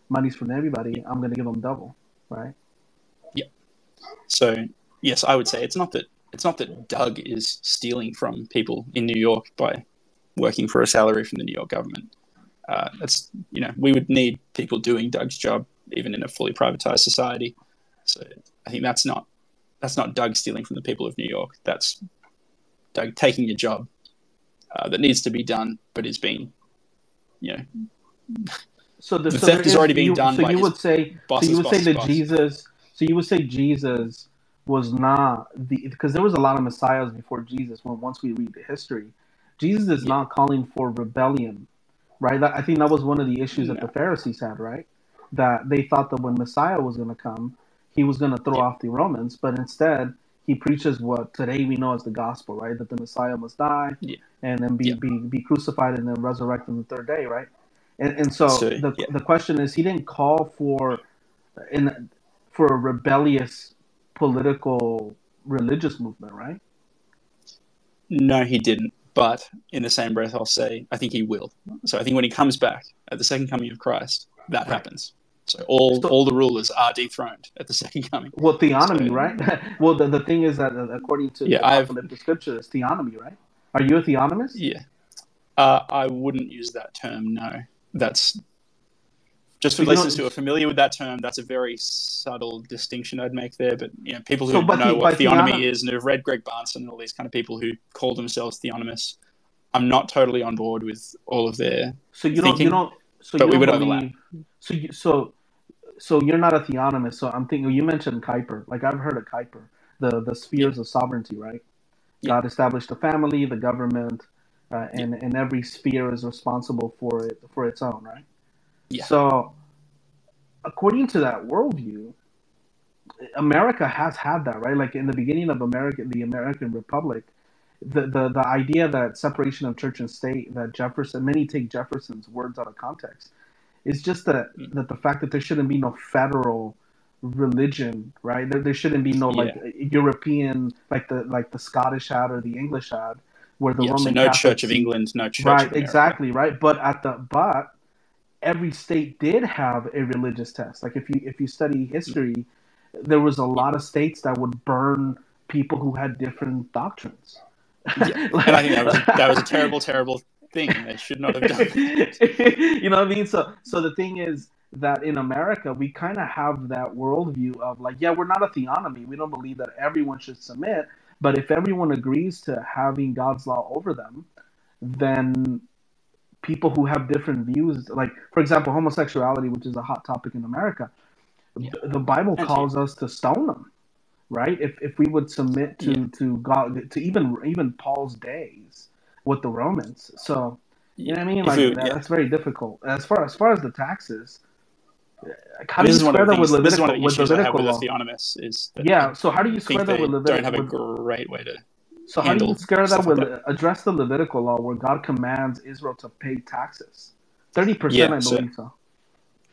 S6: monies from everybody, I'm going to give them double, right?"
S1: So yes, I would say it's not that it's not that Doug is stealing from people in New York by working for a salary from the New York government. Uh, that's you know we would need people doing Doug's job even in a fully privatized society. So I think that's not that's not Doug stealing from the people of New York. That's Doug taking a job uh, that needs to be done, but is being you know
S6: So the,
S1: The
S6: so
S1: theft
S6: there
S1: is already being
S6: you,
S1: done
S6: So
S1: by
S6: you would say, so you would say that. Jesus. So you would say Jesus was not the because there was a lot of messiahs before Jesus. When once we read the history, Jesus is
S1: Yeah.
S6: not calling for rebellion, right? That, I think that was one of the issues that the Pharisees had, right? That they thought that when Messiah was going to come, he was going to throw
S1: Yeah.
S6: off the Romans, but instead he preaches what today we know as the gospel, right? That the Messiah must die
S1: Yeah.
S6: and then be,
S1: Yeah.
S6: be be crucified and then resurrect on the third day, right? And, and so,
S1: So,
S6: the,
S1: yeah.
S6: the question is, he didn't call for in for a rebellious political religious movement, right?
S1: No, he didn't. But in the same breath, I'll say I think he will. So I think when he comes back at the second coming of Christ, that
S6: Right.
S1: happens. So all
S6: So-
S1: all the rulers are dethroned at the second coming.
S6: Well, theonomy,
S1: So-
S6: right? well, the, the thing is that uh, according to
S1: Yeah,
S6: the
S1: I've-
S6: apocalyptic scripture, it's theonomy, right? Are you a theonomist?
S1: Yeah, uh, I wouldn't use that term. No, that's just for
S6: So
S1: listeners
S6: don't-
S1: who are familiar with that term. That's a very subtle distinction I'd make there. But you know, people who
S6: So,
S1: know
S6: the-
S1: what theonomy
S6: theono-
S1: is and who've read Greg Bahnsen and all these kind of people who call themselves theonomists, I'm not totally on board with all of their
S6: So you don't,
S1: Thinking,
S6: you don't, so
S1: but
S6: you
S1: we would
S6: believe,
S1: overlap.
S6: So you, so, so you're not a theonomist. So I'm thinking you mentioned Kuyper. Like I've heard of Kuyper, the the spheres of sovereignty, right?
S1: Yeah.
S6: God established the family, the government, uh, and and every sphere is responsible for it for its own, right?
S1: Yeah.
S6: So, according to that worldview, America has had that, right? Like in the beginning of America, the American Republic, the, the the idea that separation of church and state, that Jefferson, many take Jefferson's words out of context, is just that
S1: Mm.
S6: that the fact that there shouldn't be no federal religion, right? There, there shouldn't be no like European, like the like the Scottish had or the English had, where the
S1: yeah,
S6: Roman
S1: so no
S6: Catholics
S1: Church of England, no Church
S6: right exactly right but at the but every state did have a religious test like if you if you study history there was a lot of states that would burn people who had different doctrines
S1: Yeah. And I think that was a, that was a terrible, terrible thing. They should not have done.
S6: You know what I mean? So, so the thing is that in America, we kind of have that worldview of like, yeah, we're not a theonomy. We don't believe that everyone should submit, but if everyone agrees to having God's law over them, then people who have different views, like for example, homosexuality, which is a hot topic in America,
S1: Yeah.
S6: the Bible
S1: And
S6: calls us to stone them, right? If if we would submit to
S1: Yeah.
S6: to God, to even even Paul's days with the Romans, so. You know what I mean? Like
S1: you-
S6: that,
S1: yeah.
S6: that's very difficult. As far as far as the taxes, how do
S1: this
S6: you square that with
S1: things, this is
S6: Levitical
S1: one of the
S6: with
S1: issues I have with
S6: law?
S1: the theonomists is that
S6: Yeah. So how do you square that with
S1: don't have a great way to.
S6: So how do you square that with
S1: like
S6: address the Levitical law where God commands Israel to pay taxes? Thirty
S1: Yeah,
S6: percent, I believe so.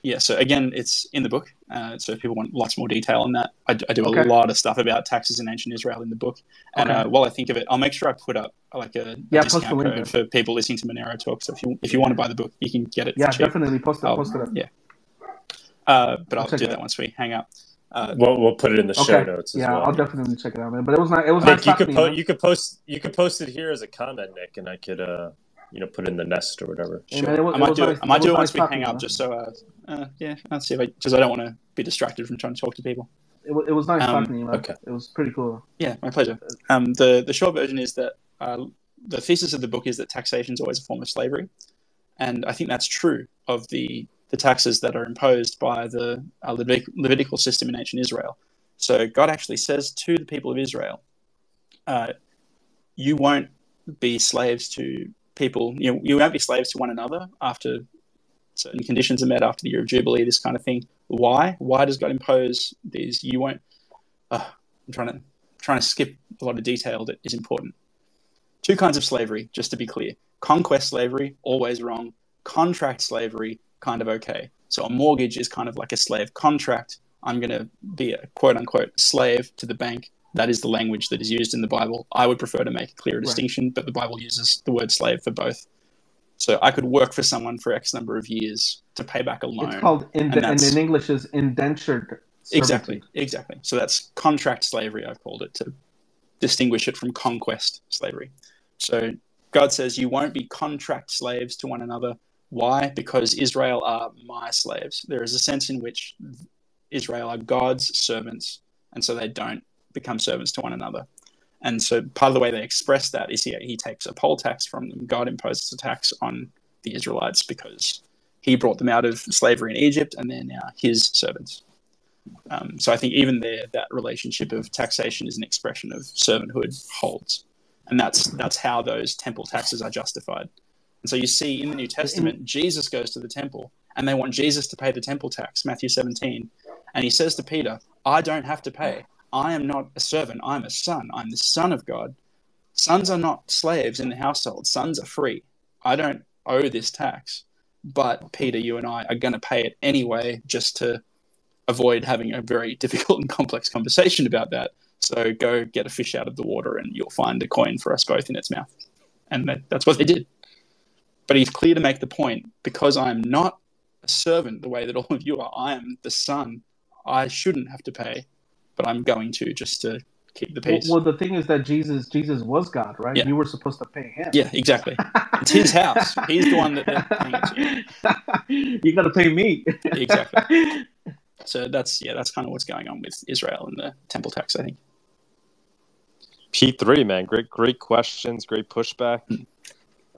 S1: Yeah, so again, it's in the book. Uh, so if people want lots more detail on that, I, I do
S6: Okay.
S1: a lot of stuff about taxes in ancient Israel in the book. And
S6: Okay.
S1: uh, while I think of it, I'll make sure I put up like a, a
S6: Yeah, post
S1: discount code for people listening to Monero Talk. So if you if you want to buy the book, you can get it.
S6: Yeah, definitely post it.
S1: I'll-
S6: post it up.
S1: yeah. Uh, but
S6: I'll
S1: I'll do that once we hang up. Uh,
S2: We'll, we'll put it in the show
S6: Okay.
S2: notes as
S6: Yeah,
S2: well.
S6: I'll definitely check it out, man. But it was not. It was
S2: Nick,
S6: nice
S2: you could po- you could post you could post it here as a comment, Nick, and I could uh you know put it in the nest or whatever.
S1: Sure.
S6: man, was-
S1: I might do
S6: nice-
S1: it. I might
S6: it
S1: do it once
S6: nice
S1: we hang
S6: to
S1: up,
S6: you.
S1: just so uh, uh, yeah, I'll see if I because I don't want to be distracted from trying to talk to people.
S6: It was, it was nice
S1: Um,
S6: talking to you, man.
S2: okay.
S6: It was pretty cool.
S1: Yeah, my pleasure. Um, the the short version is that uh, the thesis of the book is that taxation is always a form of slavery, and I think that's true of the the taxes that are imposed by the uh, Levit- Levitical system in ancient Israel. So God actually says to the people of Israel, uh, "You won't be slaves to people. You know, you won't be slaves to one another after certain conditions are met after the year of jubilee. This kind of thing. Why? Why does God impose these? You won't. Uh, I'm trying to trying to skip a lot of detail that is important. Two kinds of slavery, just to be clear. Conquest slavery, always wrong. Contract slavery, kind of okay. So a mortgage is kind of like a slave contract. I'm going to be a quote unquote slave to the bank. That is the language that is used in the Bible. I would prefer to make a clearer
S6: Right.
S1: distinction, but the Bible uses the word slave for both. So I could work for someone for X number of years to pay back a loan.
S6: It's called ind-
S1: and
S6: and, in English is indentured.
S1: Exactly, exactly. So that's contract slavery, I've called it, to distinguish it from conquest slavery. So God says, You won't be contract slaves to one another. Why? Because Israel are my slaves. There is a sense in which Israel are God's servants, and so they don't become servants to one another. And so part of the way they express that is he, he takes a poll tax from them. God imposes a tax on the Israelites because he brought them out of slavery in Egypt, and they're now his servants. Um, so I think even there, that relationship of taxation is an expression of servanthood holds, and that's that's how those temple taxes are justified. And so you see in the New Testament, Jesus goes to the temple, and they want Jesus to pay the temple tax, Matthew 17, and he says to Peter, "I don't have to pay. I am not a servant. I'm a son. I'm the son of God. Sons are not slaves in the household. Sons are free. I don't owe this tax." But Peter, you and I are going to pay it anyway, just to avoid having a very difficult and complex conversation about that. So go get a fish out of the water and you'll find a coin for us both in its mouth. And that, that's what they did. But he's clear to make the point because I'm not a servant the way that all of you are, I am the son. I shouldn't have to pay, but I'm going to just to keep the
S6: Well,
S1: peace.
S6: well, the thing is that Jesus, Jesus was God, right?
S1: Yeah.
S6: You were supposed to pay him.
S1: yeah, exactly. It's his house. He's the one that they're paying it to.
S6: you got to pay me.
S1: Exactly. So that's yeah, that's kind of what's going on with Israel and the temple tax. I think.
S2: P three, man, great, great questions, great pushback. Hmm.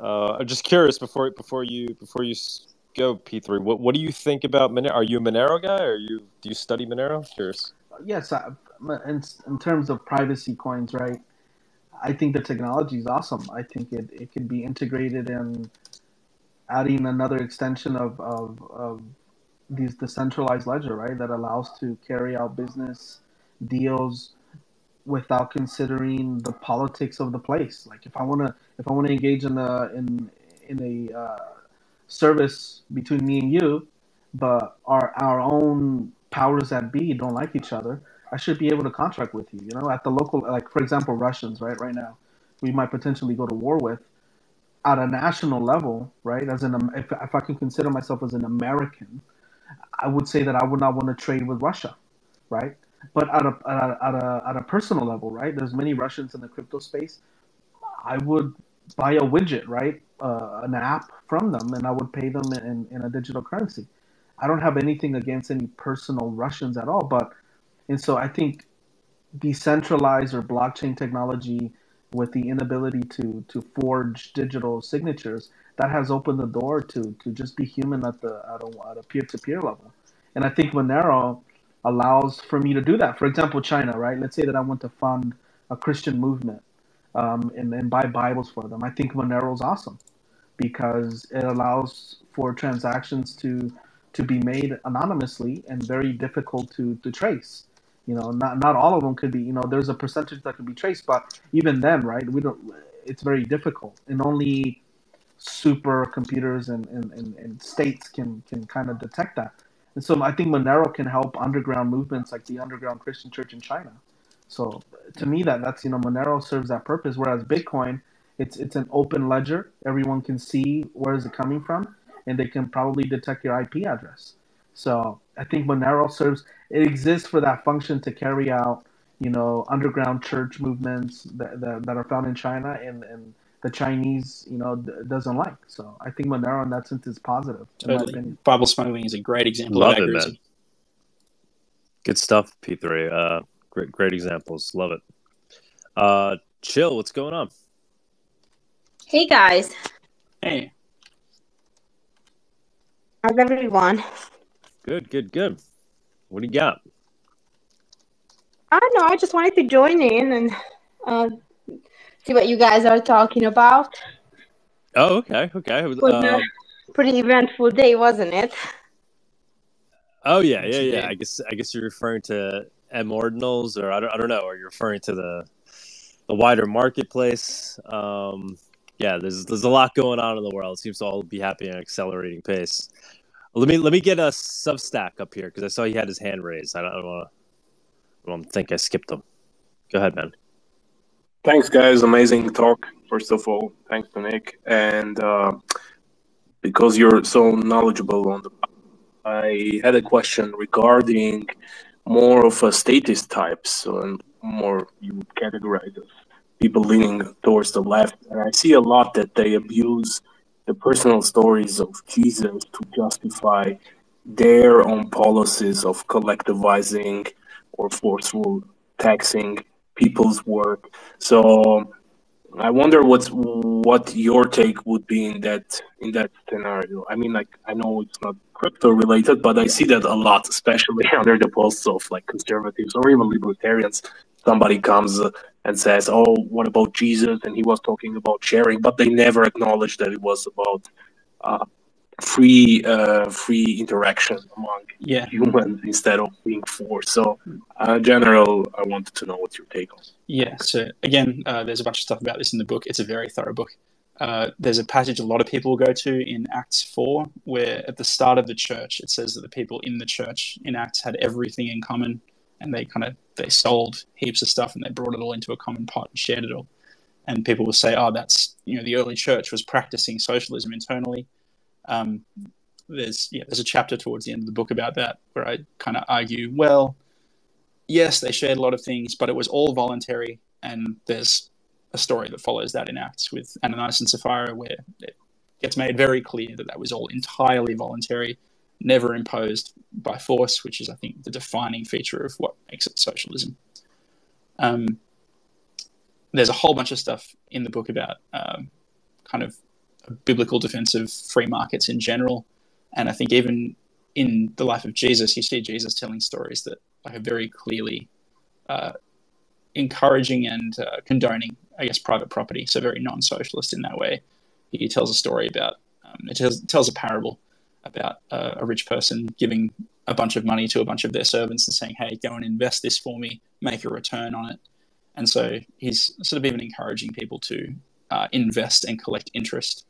S2: Uh, I'm just curious before before you before you go P three. What what do you think about Monero? Are you a Monero guy, or you do you study Monero? Curious.
S6: yes, I, in, in terms of privacy coins, right? I think the technology is awesome. I think it, it can be integrated in adding another extension of, of, of these decentralized ledger, right? That allows to carry out business deals without considering the politics of the place. Like if I want to if I want to engage in a in in a uh, service between me and you, but our our own powers that be don't like each other, I should be able to contract with you. You know, at the local, like for example, Russians, right? Right now, we might potentially go to war with. At a national level, right? As an if if I can consider myself as an American, I would say that I would not want to trade with Russia, right? But at a at a at a, at a personal level, right? There's many Russians in the crypto space. I would buy a widget, right? Uh, an app from them, and I would pay them in, in a digital currency. I don't have anything against any personal Russians at all, but and so I think decentralized or blockchain technology with the inability to to forge digital signatures that has opened the door to to just be human at the at a, at a peer-to-peer level. And I think Monero allows for me to do that. For example, China, right? Let's say that I want to fund a Christian movement um, and, and buy Bibles for them. I think Monero is awesome because it allows for transactions to to be made anonymously and very difficult to, to trace. You know, not not all of them could be. You know, there's a percentage that could be traced, but even then, right? We don't. It's very difficult, and only supercomputers and, and, and, and states can can kind of detect that. And so I think Monero can help underground movements like the underground Christian church in China. So to me, that that's you know Monero serves that purpose. Whereas Bitcoin, it's it's an open ledger. Everyone can see where is it coming from, and they can probably detect your IP address. So I think Monero serves. It exists for that function to carry out you know underground church movements that that, that are found in China and and the Chinese, you know, d- doesn't like. So I think Monero in that sense is positive.
S1: Totally.
S6: opinion.
S1: Bible smuggling is a great example
S2: Love
S1: of
S2: it, man. Good stuff, P3. Uh, great, great examples. Love it. Uh, chill. What's going on?
S8: Hey guys,
S1: Hey,
S8: how's everyone?
S2: Good, good, good. What do you got?
S8: I don't know. I just wanted to join in and uh, see what you guys are talking about.
S2: Oh, okay, okay.
S8: Was
S2: Uh,
S8: a pretty eventful day, wasn't it?
S2: oh, yeah, yeah, yeah. I guess, I guess you're referring to Mordinals, or I don't, I don't know. Or you're referring to the, the wider marketplace. Um, yeah, there's, there's a lot going on in the world. It seems to all be happening at an accelerating pace. Let me, let me get a Substack up here because I saw he had his hand raised. I don't, I don't want to. I don't think I skipped him. Go ahead, man.
S9: Thanks, guys. Amazing talk. First of all, thanks to Nick, and uh, because you're so knowledgeable on the, I had a question regarding more of a statist types and more you would categorize as people leaning towards the left, and I see a lot that they abuse the personal stories of Jesus to justify their own policies of collectivizing or forceful taxing people's work. So I wonder what's what your take would be in that in that scenario. I mean, like I know it's not crypto related, but I see that a lot, especially under the posts of like conservatives or even libertarians. Somebody comes uh, and says, "Oh, what about Jesus?" and he was talking about sharing, but they never acknowledge that it was about uh, free uh, free interaction among
S1: yeah,
S9: humans instead of being forced. So, uh, general, I wanted to know what's your take on.
S1: yeah. So again, uh, there's a bunch of stuff about this in the book. It's a very thorough book. Uh, there's a passage a lot of people go to in Acts 4, where at the start of the church, it says that the people in the church in Acts had everything in common, and they kind of they sold heaps of stuff and they brought it all into a common pot and shared it all. And people will say, "Oh, that's you know the early church was practicing socialism internally." Um, there's yeah, there's a chapter towards the end of the book about that where I kind of argue, well, yes, they shared a lot of things, but it was all voluntary, and there's a story that follows that in Acts with Ananias and Sapphira, where it gets made very clear that that was all entirely voluntary, never imposed by force, which is, I think, the defining feature of what makes it socialism. Um, there's a whole bunch of stuff in the book about um, kind of biblical defense of free markets in general, and I think even in the life of Jesus, you see Jesus telling stories that are very clearly uh, encouraging and uh, condoning, I guess, private property. So very non-socialist in that way. He tells a story about um, it tells, tells a parable about uh, a rich person giving a bunch of money to a bunch of their servants and saying, "Hey, go and invest this for me, make a return on it." And so he's sort of even encouraging people to uh, invest and collect interest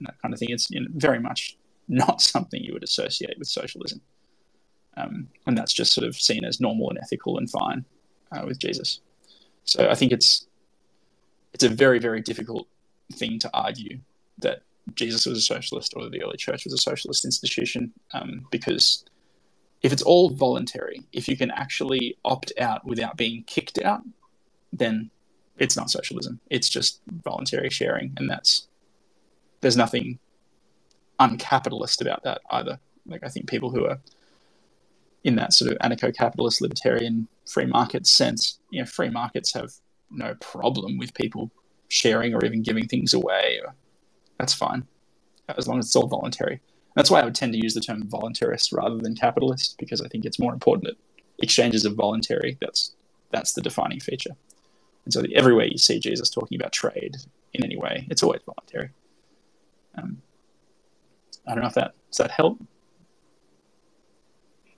S1: and that kind of thing. It's you know, very much not something you would associate with socialism, um, and that's just sort of seen as normal and ethical and fine uh, with Jesus. So I think it's it's a very very difficult thing to argue that Jesus was a socialist or the early church was a socialist institution um, because if it's all voluntary, if you can actually opt out without being kicked out, then it's not socialism. It's just voluntary sharing, and that's there's nothing uncapitalist about that either. Like I think people who are in that sort of anarcho-capitalist libertarian free market sense, you know, free markets have no problem with people sharing or even giving things away. That's fine, as long as it's all voluntary. That's why I would tend to use the term voluntarist rather than capitalist because I think it's more important that exchanges are voluntary. That's that's the defining feature. And so everywhere you see Jesus talking about trade in any way, it's always voluntary. Um, I don't know if that does that help.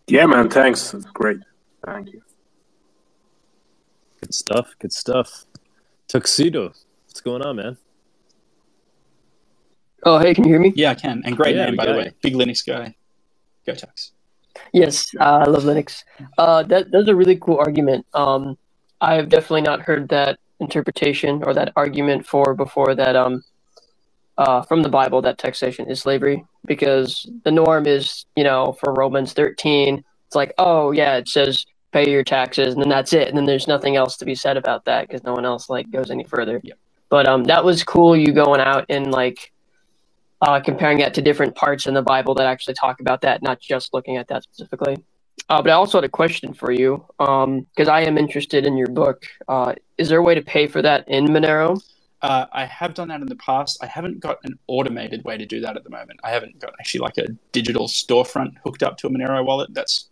S9: Yeah, man. Thanks. It's great. Thank you.
S2: Good stuff. Good stuff. Tuxedo. What's going on, man?
S10: Oh, hey, can you hear me?
S1: Yeah, I can. And great
S2: Yeah,
S1: name by the
S2: got
S1: way, big Linux guy. Go Tux.
S10: Yes, uh, I love Linux. Uh, that that's a really cool argument. Um, I've definitely not heard that interpretation or that argument for before that um, uh, from the Bible that taxation is slavery because the norm is you know for Romans thirteen it's like oh yeah it says pay your taxes and then that's it and then there's nothing else to be said about that because no one else like goes any further.
S1: Yeah.
S10: But um, that was cool. You going out and like uh, comparing that to different parts in the Bible that actually talk about that, not just looking at that specifically. Uh, but I also had a question for you Um because I am interested in your book. Uh, is there a way to pay for that in Monero?
S1: Uh, I have done that in the past. I haven't got an automated way to do that at the moment. I haven't got actually like a digital storefront hooked up to a Monero wallet. That's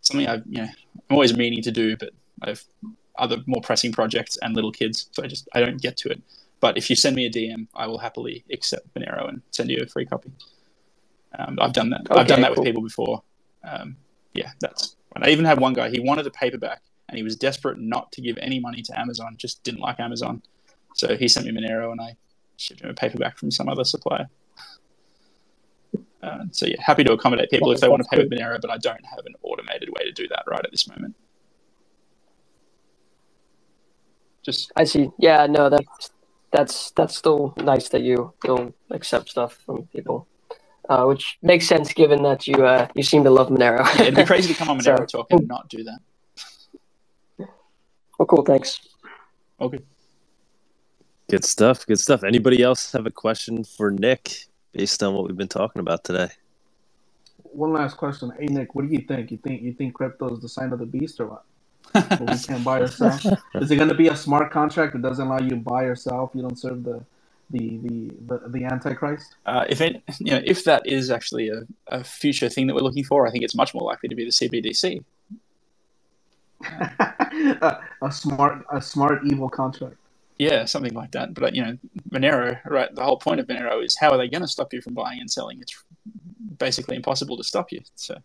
S1: something I've you know I'm always meaning to do, but I've other more pressing projects and little kids, so I just I don't get to it. But if you send me a DM, I will happily accept Monero and send you a free copy. Um, I've done that. I've done that
S10: cool.
S1: with people before. Um, yeah, that's. And I even had one guy. He wanted a paperback, and he was desperate not to give any money to Amazon. Just didn't like Amazon, so he sent me Monero, and I shipped him a paperback from some other supplier. Uh, so yeah, happy to accommodate people if they want to pay with Monero, but I don't have an automated way to do that right at this moment. Just
S10: I see. Yeah, no, that's that's that's still nice that you you'll accept stuff from people, uh, which makes sense given that you uh, you seem to love Monero.
S1: yeah, it'd be crazy to come on
S10: So-
S1: Monero talk and not do that.
S10: Well, cool. Thanks.
S1: Okay.
S2: Good stuff. Good stuff. Anybody else have a question for Nick based on what we've been talking about today?
S6: One last question. Hey Nick, what do you think? You think you think crypto is the sign of the beast or what? Where we can't buy or sell? Is it going to be a smart contract that doesn't allow you to buy or sell if you don't serve the the the the, the antichrist?
S1: Uh, if it, you know, if that is actually a, a future thing that we're looking for, I think it's much more likely to be the CBDC.
S6: a, a smart a smart evil contract.
S1: Yeah, something like that. But you know, Monero, right? The whole point of Monero is how are they going to stop you from buying and selling? It's basically impossible to stop you. So,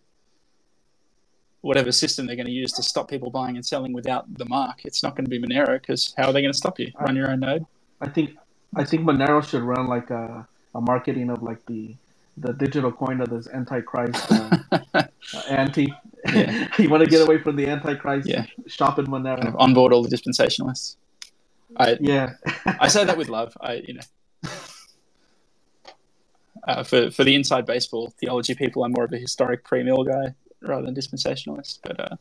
S1: whatever system they're going to use to stop people buying and selling without the mark, it's not going to be Monero because how are they going to stop you? Run your own node?
S6: I think I think Monero should run like a, a marketing of like the the digital coin of this antichrist uh, uh, anti.
S1: Yeah.
S6: you want to get away from the antichrist?
S1: Yeah.
S6: Shop in Monero.
S1: Kind of onboard all the dispensationalists. I
S6: yeah.
S1: I say that with love. I you know. Uh, for for the inside baseball theology people, I'm more of a historic pre-mill guy rather than dispensationalist. But uh,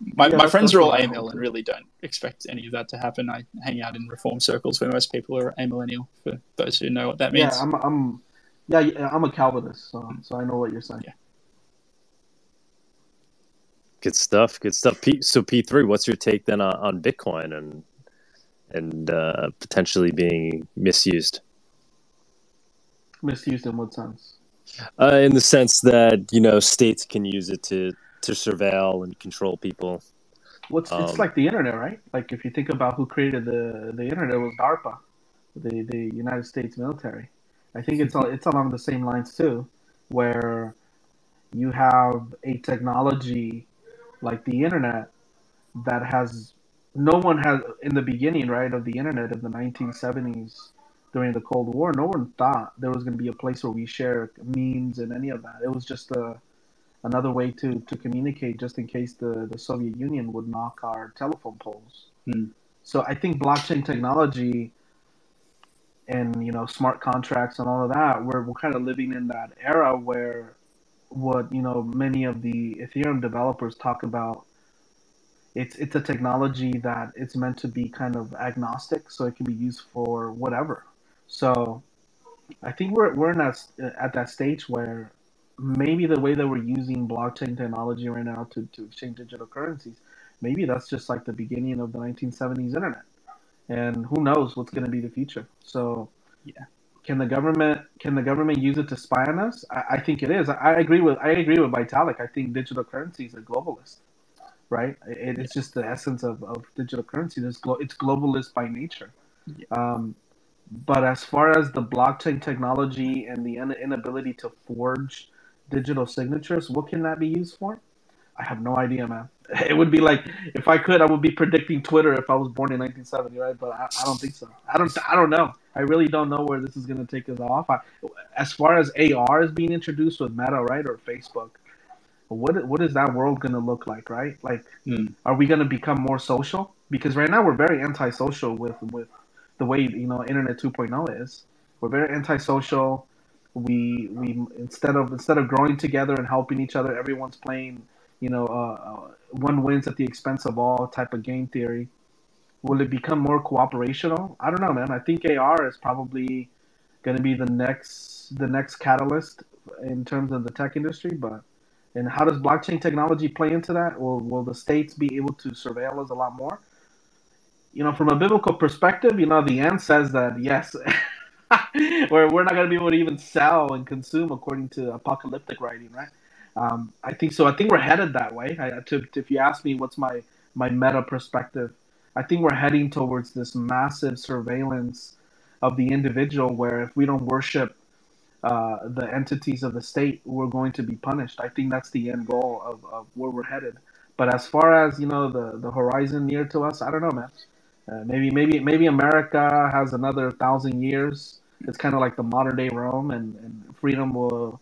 S1: my
S6: Yeah,
S1: my friends are all
S6: what I
S1: amill and really don't expect any of that to happen. I hang out in reform circles where most people are amillennial. For those who know what that means.
S6: Yeah, I'm I'm yeah, yeah, I'm a Calvinist, so so I know what you're saying.
S1: Yeah.
S2: Good stuff. Good stuff. P- so P three, what's your take then on, on Bitcoin and and uh, potentially being misused?
S6: Misused in what sense?
S2: Uh, in the sense that you know states can use it to to surveil and control people.
S6: What's
S2: Um,
S6: it's like the internet, right? Like if you think about who created the the internet, it was DARPA, the the United States military. I think it's it's along the same lines too, where you have a technology like the internet that has no one had in the beginning, right, of the internet of the 1970s during the Cold War. No one thought there was going to be a place where we share memes and any of that. It was just a another way to, to communicate just in case the, the Soviet Union would knock our telephone poles.
S1: Hmm.
S6: So I think blockchain technology and you know smart contracts and all of that, we're we're kind of living in that era where what you know many of the Ethereum developers talk about. It's it's a technology that it's meant to be kind of agnostic, so it can be used for whatever. So I think we're we're in that at that stage where maybe the way that we're using blockchain technology right now to, to exchange digital currencies, maybe that's just like the beginning of the 1970s internet. And who knows what's going to be the future. So,
S1: Yeah.
S6: Can the government can the government use it to spy on us? I, I think it is. I, I agree with I agree with Vitalik. I think digital currencies are globalist, right? It, it's just the essence of, of digital currency. It's, glo- it's globalist by nature. Um, but as far as the blockchain technology and the in- inability to forge digital signatures, what can that be used for? I have no idea, man. It would be like if I could, I would be predicting Twitter if I was born in 1970, right? But I, I don't think so. I don't. I don't know. I really don't know where this is going to take us off. I, as far as AR is being introduced with Meta, right, or Facebook, what what is that world going to look like, right? Like,
S1: Mm.
S6: are we going to become more social? Because right now we're very antisocial with with the way you know Internet 2.0 is. We're very antisocial. We we instead of instead of growing together and helping each other, everyone's playing you know uh, uh, one wins at the expense of all type of game theory. Will it become more cooperational? I don't know, man. I think AR is probably going to be the next the next catalyst in terms of the tech industry, but and how does blockchain technology play into that? Will will the states be able to surveil us a lot more? You know, from a biblical perspective, you know, the end says that yes, we're we're not going to be able to even sell and consume according to apocalyptic writing, right? Um, I think so. I think we're headed that way. I, to, if you ask me, what's my my meta perspective? I think we're heading towards this massive surveillance of the individual, where if we don't worship uh, the entities of the state, we're going to be punished. I think that's the end goal of, of where we're headed. But as far as you know, the, the horizon near to us, I don't know, man. Uh, maybe maybe maybe America has another thousand years. It's kind of like the modern day Rome, and, and freedom will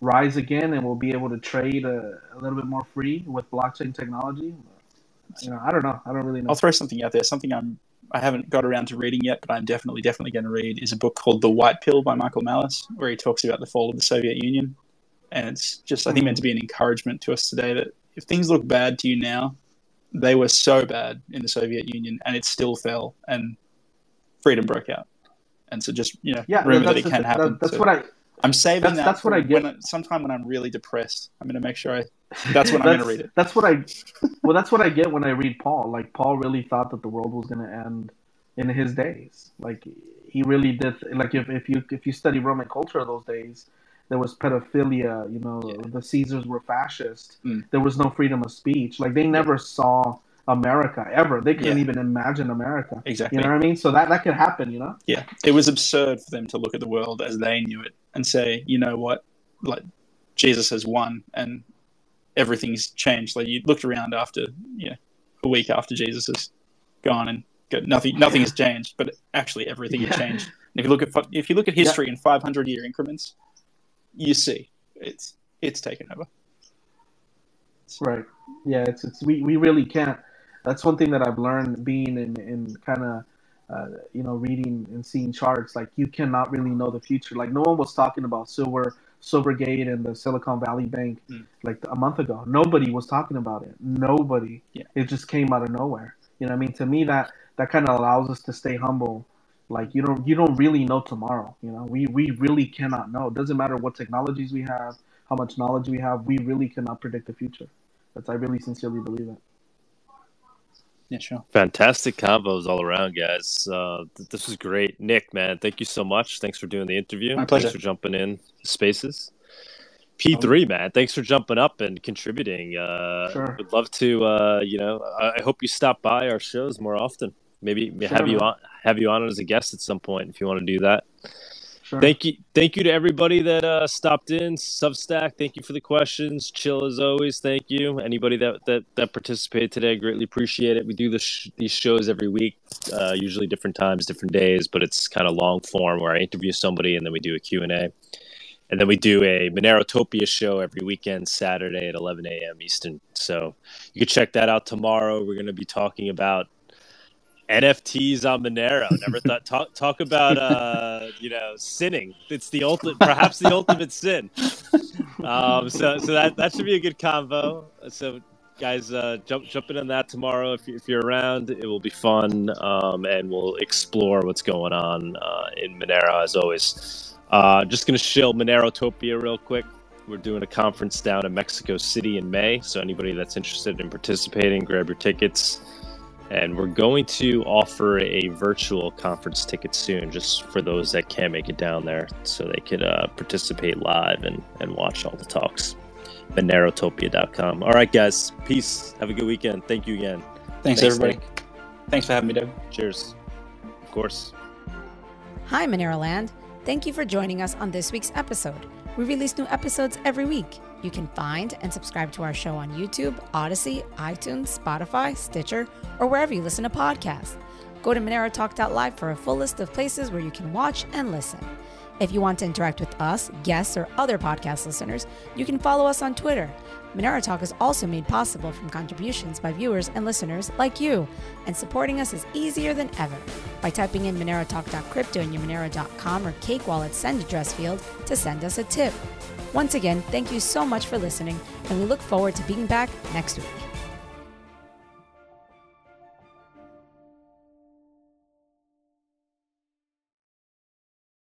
S6: rise again, and we'll be able to trade a, a little bit more free with blockchain technology. You know, I don't know. I don't really know.
S1: I'll throw something out there. Something I'm I haven't got around to reading yet, but I'm definitely definitely going to read is a book called The White Pill by Michael Malice, where he talks about the fall of the Soviet Union, and it's just I think meant to be an encouragement to us today that if things look bad to you now, they were so bad in the Soviet Union, and it still fell, and freedom broke out. And so just you know
S6: Yeah,
S1: remember that it can
S6: that-
S1: happen.
S6: that's
S1: So
S6: what I.
S1: I'm saving
S6: that's-
S1: that.
S6: that's what I get.
S1: When sometime when I'm really depressed, I'm going to make sure I. That's when I'm going to read it.
S6: That's what I. Well, that's what I get when I read Paul. Like Paul really thought that the world was going to end in his days. Like he really did. Like if, if you if you study Roman culture of those days, there was pedophilia. You know, the Caesars were fascist.
S1: Mm.
S6: There was no freedom of speech. Like they never saw America ever. They couldn't
S1: Yeah.
S6: even imagine America.
S1: Exactly.
S6: You know what I mean? So that that could happen. You know.
S1: Yeah, it was absurd for them to look at the world as they knew it and say, you know what, like Jesus has won and everything's changed. Like you looked around after, you know, a week after Jesus has gone and got nothing, nothing has changed, but actually everything has changed. And if you look at if you look at history in 500 year increments, you see it's it's taken over.
S6: Right. Yeah, it's it's we, we really can't. That's one thing that I've learned being in in kind of uh, you know reading and seeing charts. Like you cannot really know the future. Like no one was talking about silver Silvergate and the Silicon Valley Bank
S1: Mm.
S6: like a month ago. Nobody was talking about it. Nobody.
S1: Yeah.
S6: It just came out of nowhere. You know, what I mean, to me that that kind of allows us to stay humble. Like you don't you don't really know tomorrow. You know, we we really cannot know. It doesn't matter what technologies we have, how much knowledge we have. We really cannot predict the future. That's I really sincerely believe that.
S1: Yeah, sure.
S2: Fantastic combos all around, guys. Uh, th- this was great. Nick, man, thank you so much. Thanks for doing the interview.
S1: My pleasure.
S2: Thanks for jumping in spaces. P3, man, thanks for jumping up and contributing. Uh,
S6: Sure.
S2: Would love to, uh, you know, I, I hope you stop by our shows more often. Maybe
S6: Sure,
S2: have you on have you on as a guest at some point if you want to do that.
S6: Sure.
S2: Thank you, thank you to everybody that uh, stopped in. Substack, thank you for the questions. Chill as always, thank you. Anybody that that, that participated today, greatly appreciate it. We do this these shows every week, uh, usually different times, different days, but it's kind of long form where I interview somebody and then we do a Q and A, and then we do a Monerotopia show every weekend, Saturday at 11 a.m. Eastern. So you can check that out tomorrow. We're going to be talking about NFTs on Monero. Never thought talk talk about uh you know sinning. It's the ultimate, perhaps the ultimate sin. Um, so so that that should be a good convo. So guys, uh, jump jump in on that tomorrow if, you, if you're around. It will be fun, um, and we'll explore what's going on uh, in Monero as always. Uh, just gonna shill Monerotopia real quick. We're doing a conference down in Mexico City in May. So anybody that's interested in participating, grab your tickets and we're going to offer a virtual conference ticket soon just for those that can't make it down there so they could uh, participate live and, and watch all the talks monerotopia.com all right guys peace have a good weekend thank you again
S1: Thanks, everybody.
S2: Nick.
S1: Thanks for having me, Dave.
S2: cheers of course
S3: Hi, Monero Land. Thank you for joining us on this week's episode. We release new episodes every week. You can find and subscribe to our show on YouTube, Odysee, iTunes, Spotify, Stitcher, or wherever you listen to podcasts. Go to MoneroTalk.live for a full list of places where you can watch and listen. If you want to interact with us, guests, or other podcast listeners, you can follow us on Twitter. Monero Talk is also made possible from contributions by viewers and listeners like you, and supporting us is easier than ever by typing in monerotalk.crypto in your monero.com or Cake Wallet send address field to send us a tip. Once again, thank you so much for listening, and we look forward to being back next week.